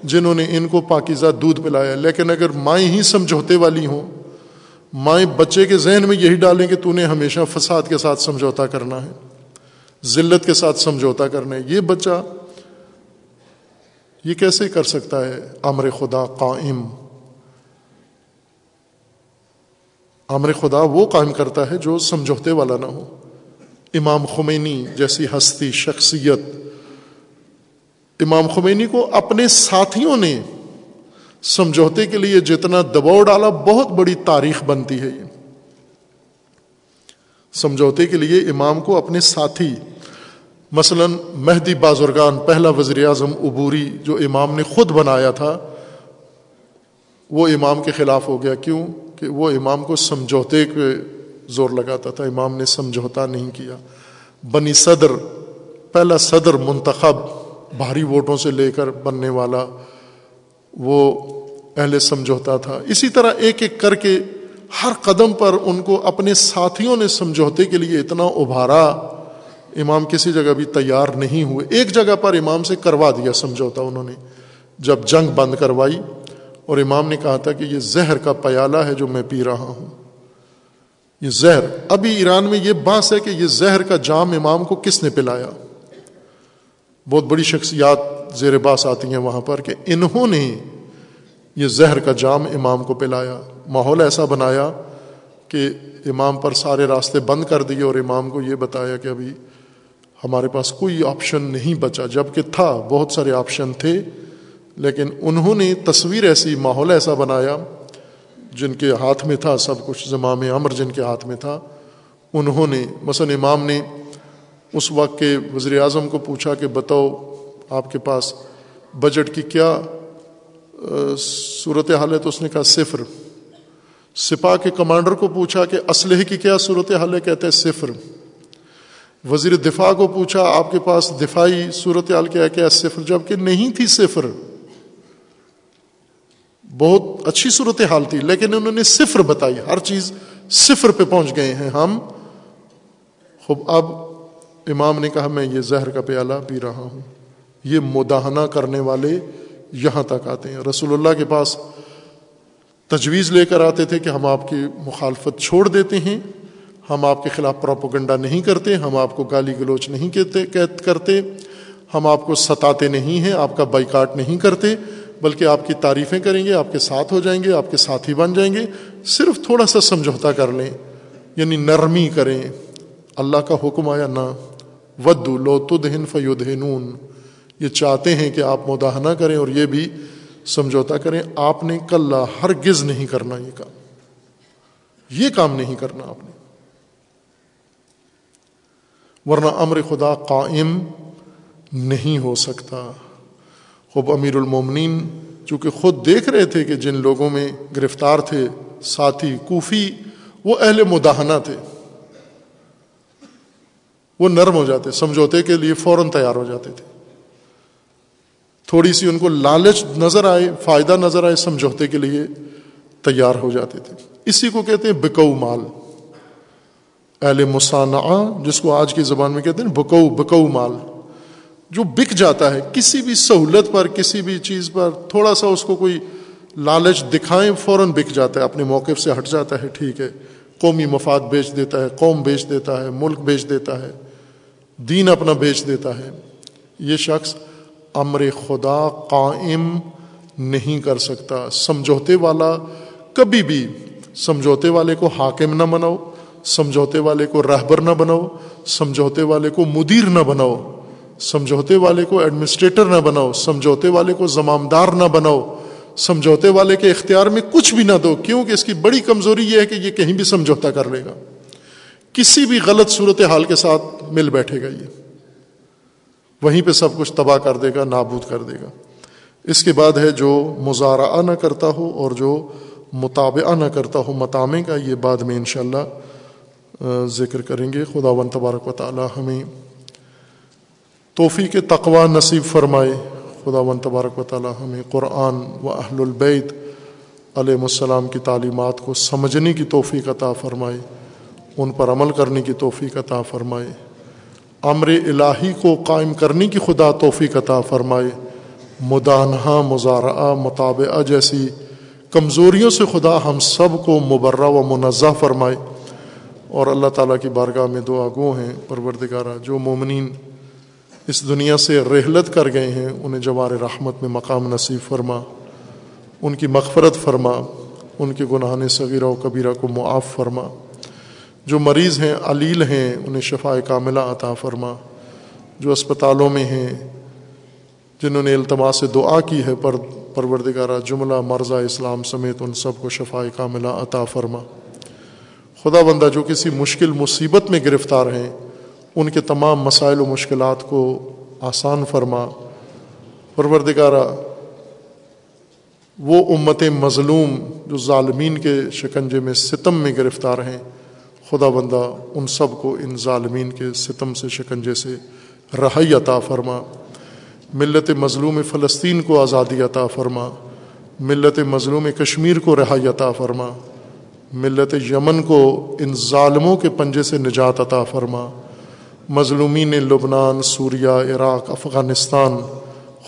جنہوں نے ان کو پاکیزہ دودھ پلایا لیکن اگر مائیں ہی سمجھوتے والی ہوں مائیں بچے کے ذہن میں یہی ڈالیں کہ تو نے ہمیشہ فساد کے ساتھ سمجھوتا کرنا ہے، ذلت کے ساتھ سمجھوتا کرنا ہے۔ یہ بچہ یہ کیسے کر سکتا ہے؟ امر خدا قائم۔ امر خدا وہ قائم کرتا ہے جو سمجھوتے والا نہ ہو۔ امام خمینی جیسی ہستی، شخصیت۔ امام خمینی کو اپنے ساتھیوں نے سمجھوتے کے لیے جتنا دباؤ ڈالا، بہت بڑی تاریخ بنتی ہے یہ۔ سمجھوتے کے لیے امام کو اپنے ساتھی، مثلا مہدی بازرگان، پہلا وزیر اعظم عبوری، جو امام نے خود بنایا تھا، وہ امام کے خلاف ہو گیا۔ کیوں؟ کہ وہ امام کو سمجھوتے کے زور لگاتا تھا۔ امام نے سمجھوتا نہیں کیا۔ بنی صدر، پہلا صدر منتخب، بھاری ووٹوں سے لے کر بننے والا وہ اہل سمجھوتا تھا۔ اسی طرح ایک ایک کر کے ہر قدم پر ان کو اپنے ساتھیوں نے سمجھوتے کے لیے اتنا ابھارا، امام کسی جگہ بھی تیار نہیں ہوئے۔ ایک جگہ پر امام سے کروا دیا سمجھوتا انہوں نے۔ جب جنگ بند کروائی اور امام نے کہا تھا کہ یہ زہر کا پیالہ ہے جو میں پی رہا ہوں۔ یہ زہر، ابھی ایران میں یہ باس ہے کہ یہ زہر کا جام امام کو کس نے پلایا؟ بہت بڑی شخصیات زیر باس آتی ہیں وہاں پر کہ انہوں نے یہ زہر کا جام امام کو پلایا، ماحول ایسا بنایا کہ امام پر سارے راستے بند کر دیے اور امام کو یہ بتایا کہ ابھی ہمارے پاس کوئی آپشن نہیں بچا جبکہ تھا، بہت سارے آپشن تھے، لیکن انہوں نے تصویر ایسی، ماحول ایسا بنایا جن کے ہاتھ میں تھا، سب کچھ زمام امر جن کے ہاتھ میں تھا، انہوں نے، مثلا امام نے اس وقت کے وزیر اعظم کو پوچھا کہ بتاؤ آپ کے پاس بجٹ کی کیا صورت حال ہے تو اس نے کہا صفر۔ سپاہ کے کمانڈر کو پوچھا کہ اسلحے کی کیا صورت حال ہے؟ کہتے ہیں صفر۔ وزیر دفاع کو پوچھا آپ کے پاس دفاعی صورتحال کیا کیا صفر؟ جبکہ نہیں تھی صفر۔ بہت اچھی صورت حال تھی، لیکن انہوں نے صفر بتائی۔ ہر چیز صفر پہ پہنچ گئے ہیں ہم۔ خوب، اب امام نے کہا میں یہ زہر کا پیالہ پی رہا ہوں۔ یہ مداحنہ کرنے والے یہاں تک آتے ہیں۔ رسول اللہ کے پاس تجویز لے کر آتے تھے کہ ہم آپ کی مخالفت چھوڑ دیتے ہیں۔ ہم آپ کے خلاف پروپوگنڈا نہیں کرتے، ہم آپ کو گالی گلوچ نہیں کہتے کرتے، ہم آپ کو ستاتے نہیں ہیں، آپ کا بائیکاٹ نہیں کرتے، بلکہ آپ کی تعریفیں کریں گے، آپ کے ساتھ ہو جائیں گے، آپ کے ساتھی بن جائیں گے۔ صرف تھوڑا سا سمجھوتا کر لیں یعنی نرمی کریں۔ اللہ کا حکم آیا نہ ودو لو تدہن فیودہنون یہ چاہتے ہیں کہ آپ مداحنہ کریں اور یہ بھی سمجھوتا کریں، آپ نے کل ہرگز نہیں کرنا یہ کام۔ یہ کام نہیں کرنا آپ نے۔ ورنہ امر خدا قائم نہیں ہو سکتا۔ خوب امیر المومنین، چونکہ خود دیکھ رہے تھے کہ جن لوگوں میں گرفتار تھے ساتھی کوفی، وہ اہل مداحنہ تھے۔ وہ نرم ہو جاتے، سمجھوتے کے لیے فوراً تیار ہو جاتے تھے۔ تھوڑی سی ان کو لالچ نظر آئے، فائدہ نظر آئے سمجھوتے کے لیے تیار ہو جاتے تھے۔ اسی کو کہتے ہیں بکو مال۔ اہل مصانعہ، جس کو آج کی زبان میں کہتے ہیں بکو بکو مال۔ جو بک جاتا ہے، کسی بھی سہولت پر، کسی بھی چیز پر، تھوڑا سا اس کو کوئی لالچ دکھائیں، فوراً بک جاتا ہے، اپنے موقف سے ہٹ جاتا ہے، ٹھیک ہے۔ قومی مفاد بیچ دیتا ہے، قوم بیچ دیتا ہے، ملک بیچ دیتا ہے، دین اپنا بیچ دیتا ہے۔ یہ شخص امر خدا قائم نہیں کر سکتا۔ سمجھوتے والا کبھی بھی سمجھوتے والے کو حاکم نہ بناؤ، سمجھوتے والے کو رہبر نہ بناؤ، سمجھوتے والے کو مدیر نہ بناؤ، سمجھوتے والے کو ایڈمنسٹریٹر نہ بناؤ، سمجھوتے والے کو زمامدار نہ بناؤ۔ سمجھوتے والے کے اختیار میں کچھ بھی نہ دو، کیونکہ اس کی بڑی کمزوری یہ ہے کہ یہ کہیں بھی سمجھوتا کر لے گا۔ کسی بھی غلط صورت حال کے ساتھ مل بیٹھے گا یہ۔ وہیں پہ سب کچھ تباہ کر دے گا، نابود کر دے گا۔ اس کے بعد ہے جو مزارعہ نہ کرتا ہو اور جو مطابعہ نہ کرتا ہو متامے کا، یہ بعد میں انشاءاللہ ذکر کریں گے۔ خدا و تبارک و تعالی ہمیں توفیق تقوا نصیب فرمائے۔ خدا و تبارک و تعالی ہمیں قرآن و اہل البید علیہ السلام کی تعلیمات کو سمجھنے کی توفیق عطا فرمائے، ان پر عمل کرنے کی توفیق عطا فرمائے۔ امر الہی کو قائم کرنے کی خدا توفیق عطا فرمائے۔ مدانہ مزارعہ مطابعہ جیسی کمزوریوں سے خدا ہم سب کو مبرہ و منزہ فرمائے۔ اور اللہ تعالیٰ کی بارگاہ میں دعا گو ہیں، پروردگارہ، جو مومنین اس دنیا سے رحلت کر گئے ہیں، انہیں جوار رحمت میں مقام نصیب فرما۔ ان کی مغفرت فرما۔ ان کے گناہ صغیرہ و کبیرہ کو معاف فرما۔ جو مریض ہیں، علیل ہیں، انہیں شفا کاملہ عطا فرما۔ جو اسپتالوں میں ہیں، جنہوں نے التما سے دعا کی ہے، پر پروردگارہ جملہ مرزا اسلام سمیت ان سب کو شفا کاملہ عطا فرما۔ خدا بندہ، جو کسی مشکل مصیبت میں گرفتار ہیں، ان کے تمام مسائل و مشکلات کو آسان فرما۔ پروردگارہ، وہ امت مظلوم جو ظالمین کے شکنجے میں ستم میں گرفتار ہیں خدا بندہ ان سب کو ان ظالمین کے ستم سے شکنجے سے رہائی عطا فرما۔ ملت مظلوم فلسطین کو آزادی عطا فرما۔ ملت مظلوم کشمیر کو رہائی عطا فرما۔ ملت یمن کو ان ظالموں کے پنجے سے نجات عطا فرما۔ مظلومین لبنان سوریا عراق، افغانستان،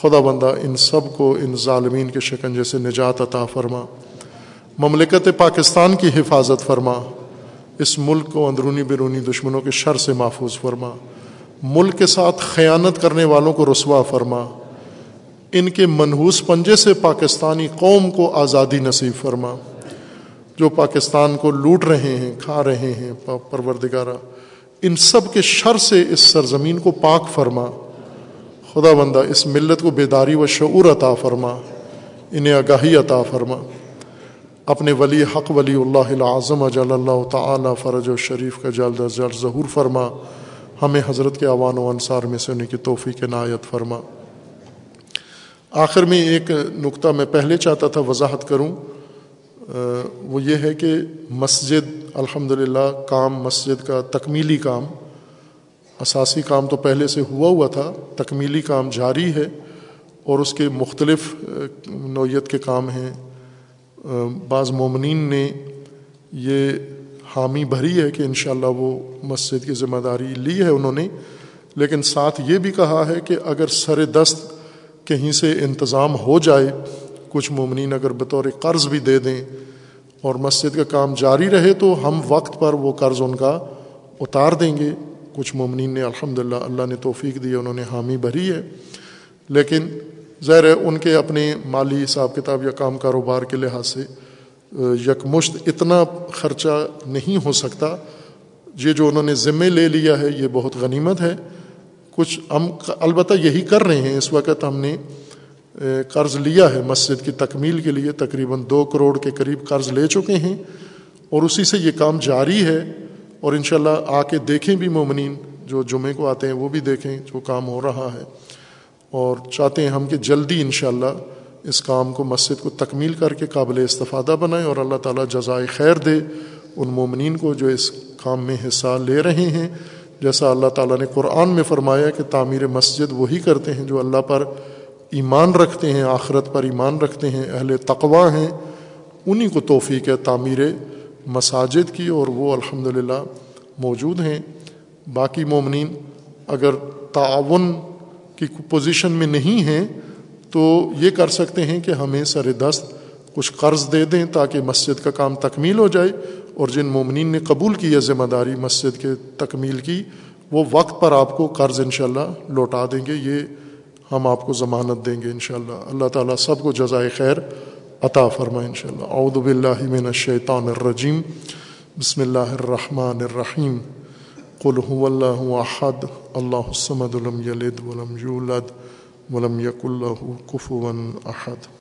خدا بندہ ان سب کو ان ظالمین کے شکنجے سے نجات عطا فرما۔ مملکت پاکستان کی حفاظت فرما۔ اس ملک کو اندرونی بیرونی دشمنوں کے شر سے محفوظ فرما۔ ملک کے ساتھ خیانت کرنے والوں کو رسوا فرما۔ ان کے منحوس پنجے سے پاکستانی قوم کو آزادی نصیب فرما۔ جو پاکستان کو لوٹ رہے ہیں، کھا رہے ہیں پروردگارہ، ان سب کے شر سے اس سرزمین کو پاک فرما۔ خدا بندہ اس ملت کو بیداری و شعور عطا فرما۔ انہیں آگاہی عطا فرما۔ اپنے ولی حق ولی اللہ العظم اجل اللہ تعالی فرج و شریف کا جلد از جلد ظہور فرما۔ ہمیں حضرت کے عوان و انصار میں سے انہیں کی توفیق عنایت فرما۔ آخر میں ایک نقطہ میں پہلے چاہتا تھا وضاحت کروں۔ وہ یہ ہے کہ مسجد الحمد للہ کام، مسجد کا تکمیلی کام۔ اساسی کام تو پہلے سے ہوا ہوا تھا، تکمیلی کام جاری ہے اور اس کے مختلف نوعیت کے کام ہیں۔ بعض مومنین نے یہ حامی بھری ہے کہ انشاءاللہ وہ مسجد کی ذمہ داری لی ہے انہوں نے، لیکن ساتھ یہ بھی کہا ہے کہ اگر سر دست کہیں سے انتظام ہو جائے، کچھ مومنین اگر بطور قرض بھی دے دیں اور مسجد کا کام جاری رہے، تو ہم وقت پر وہ قرض ان کا اتار دیں گے۔ کچھ مومنین نے الحمد للہ اللہ نے توفیق دی انہوں نے حامی بھری ہے۔ لیکن ظاہر ہے ان کے اپنے مالی حساب کتاب یا کام کاروبار کے لحاظ سے یکمشت اتنا خرچہ نہیں ہو سکتا۔ یہ جو انہوں نے ذمے لے لیا ہے، یہ بہت غنیمت ہے۔ کچھ ہم البتہ یہی کر رہے ہیں۔ اس وقت ہم نے قرض لیا ہے مسجد کی تکمیل کے لیے۔ تقریباً دو کروڑ کے قریب قرض لے چکے ہیں۔ اور اسی سے یہ کام جاری ہے۔ اور انشاءاللہ آ کے دیکھیں بھی مومنین، جو جمعے کو آتے ہیں، وہ بھی دیکھیں جو کام ہو رہا ہے۔ اور چاہتے ہیں ہم کہ جلدی انشاءاللہ اس کام کو مسجد کو تکمیل کر کے قابل استفادہ بنائیں اور اللہ تعالیٰ جزائے خیر دے ان مومنین کو جو اس کام میں حصہ لے رہے ہیں۔ جیسا اللہ تعالیٰ نے قرآن میں فرمایا کہ تعمیر مسجد وہی کرتے ہیں جو اللہ پر ایمان رکھتے ہیں، آخرت پر ایمان رکھتے ہیں، اہل تقوا ہیں۔ انہی کو توفیق ہے تعمیر مساجد کی اور وہ الحمد موجود ہیں۔ باقی مومنین، اگر تعاون کی پوزیشن میں نہیں ہیں، تو یہ کر سکتے ہیں کہ ہمیں سر دست کچھ قرض دے دیں تاکہ مسجد کا کام تکمیل ہو جائے، اور جن مومنین نے قبول کی ہے ذمہ داری مسجد کے تکمیل کی، وہ وقت پر آپ کو قرض انشاءاللہ لوٹا دیں گے، یہ ہم آپ کو ضمانت دیں گے انشاءاللہ۔ اللہ تعالیٰ سب کو جزائے خیر عطا فرمائے انشاءاللہ۔ اعوذ باللہ من الشیطان الرجیم۔ بسم اللہ الرحمن الرحیم۔ قل هو اللہ احد اللہ الصمد لم يلد ولم يولد ولم يكن اللہ كفوا احد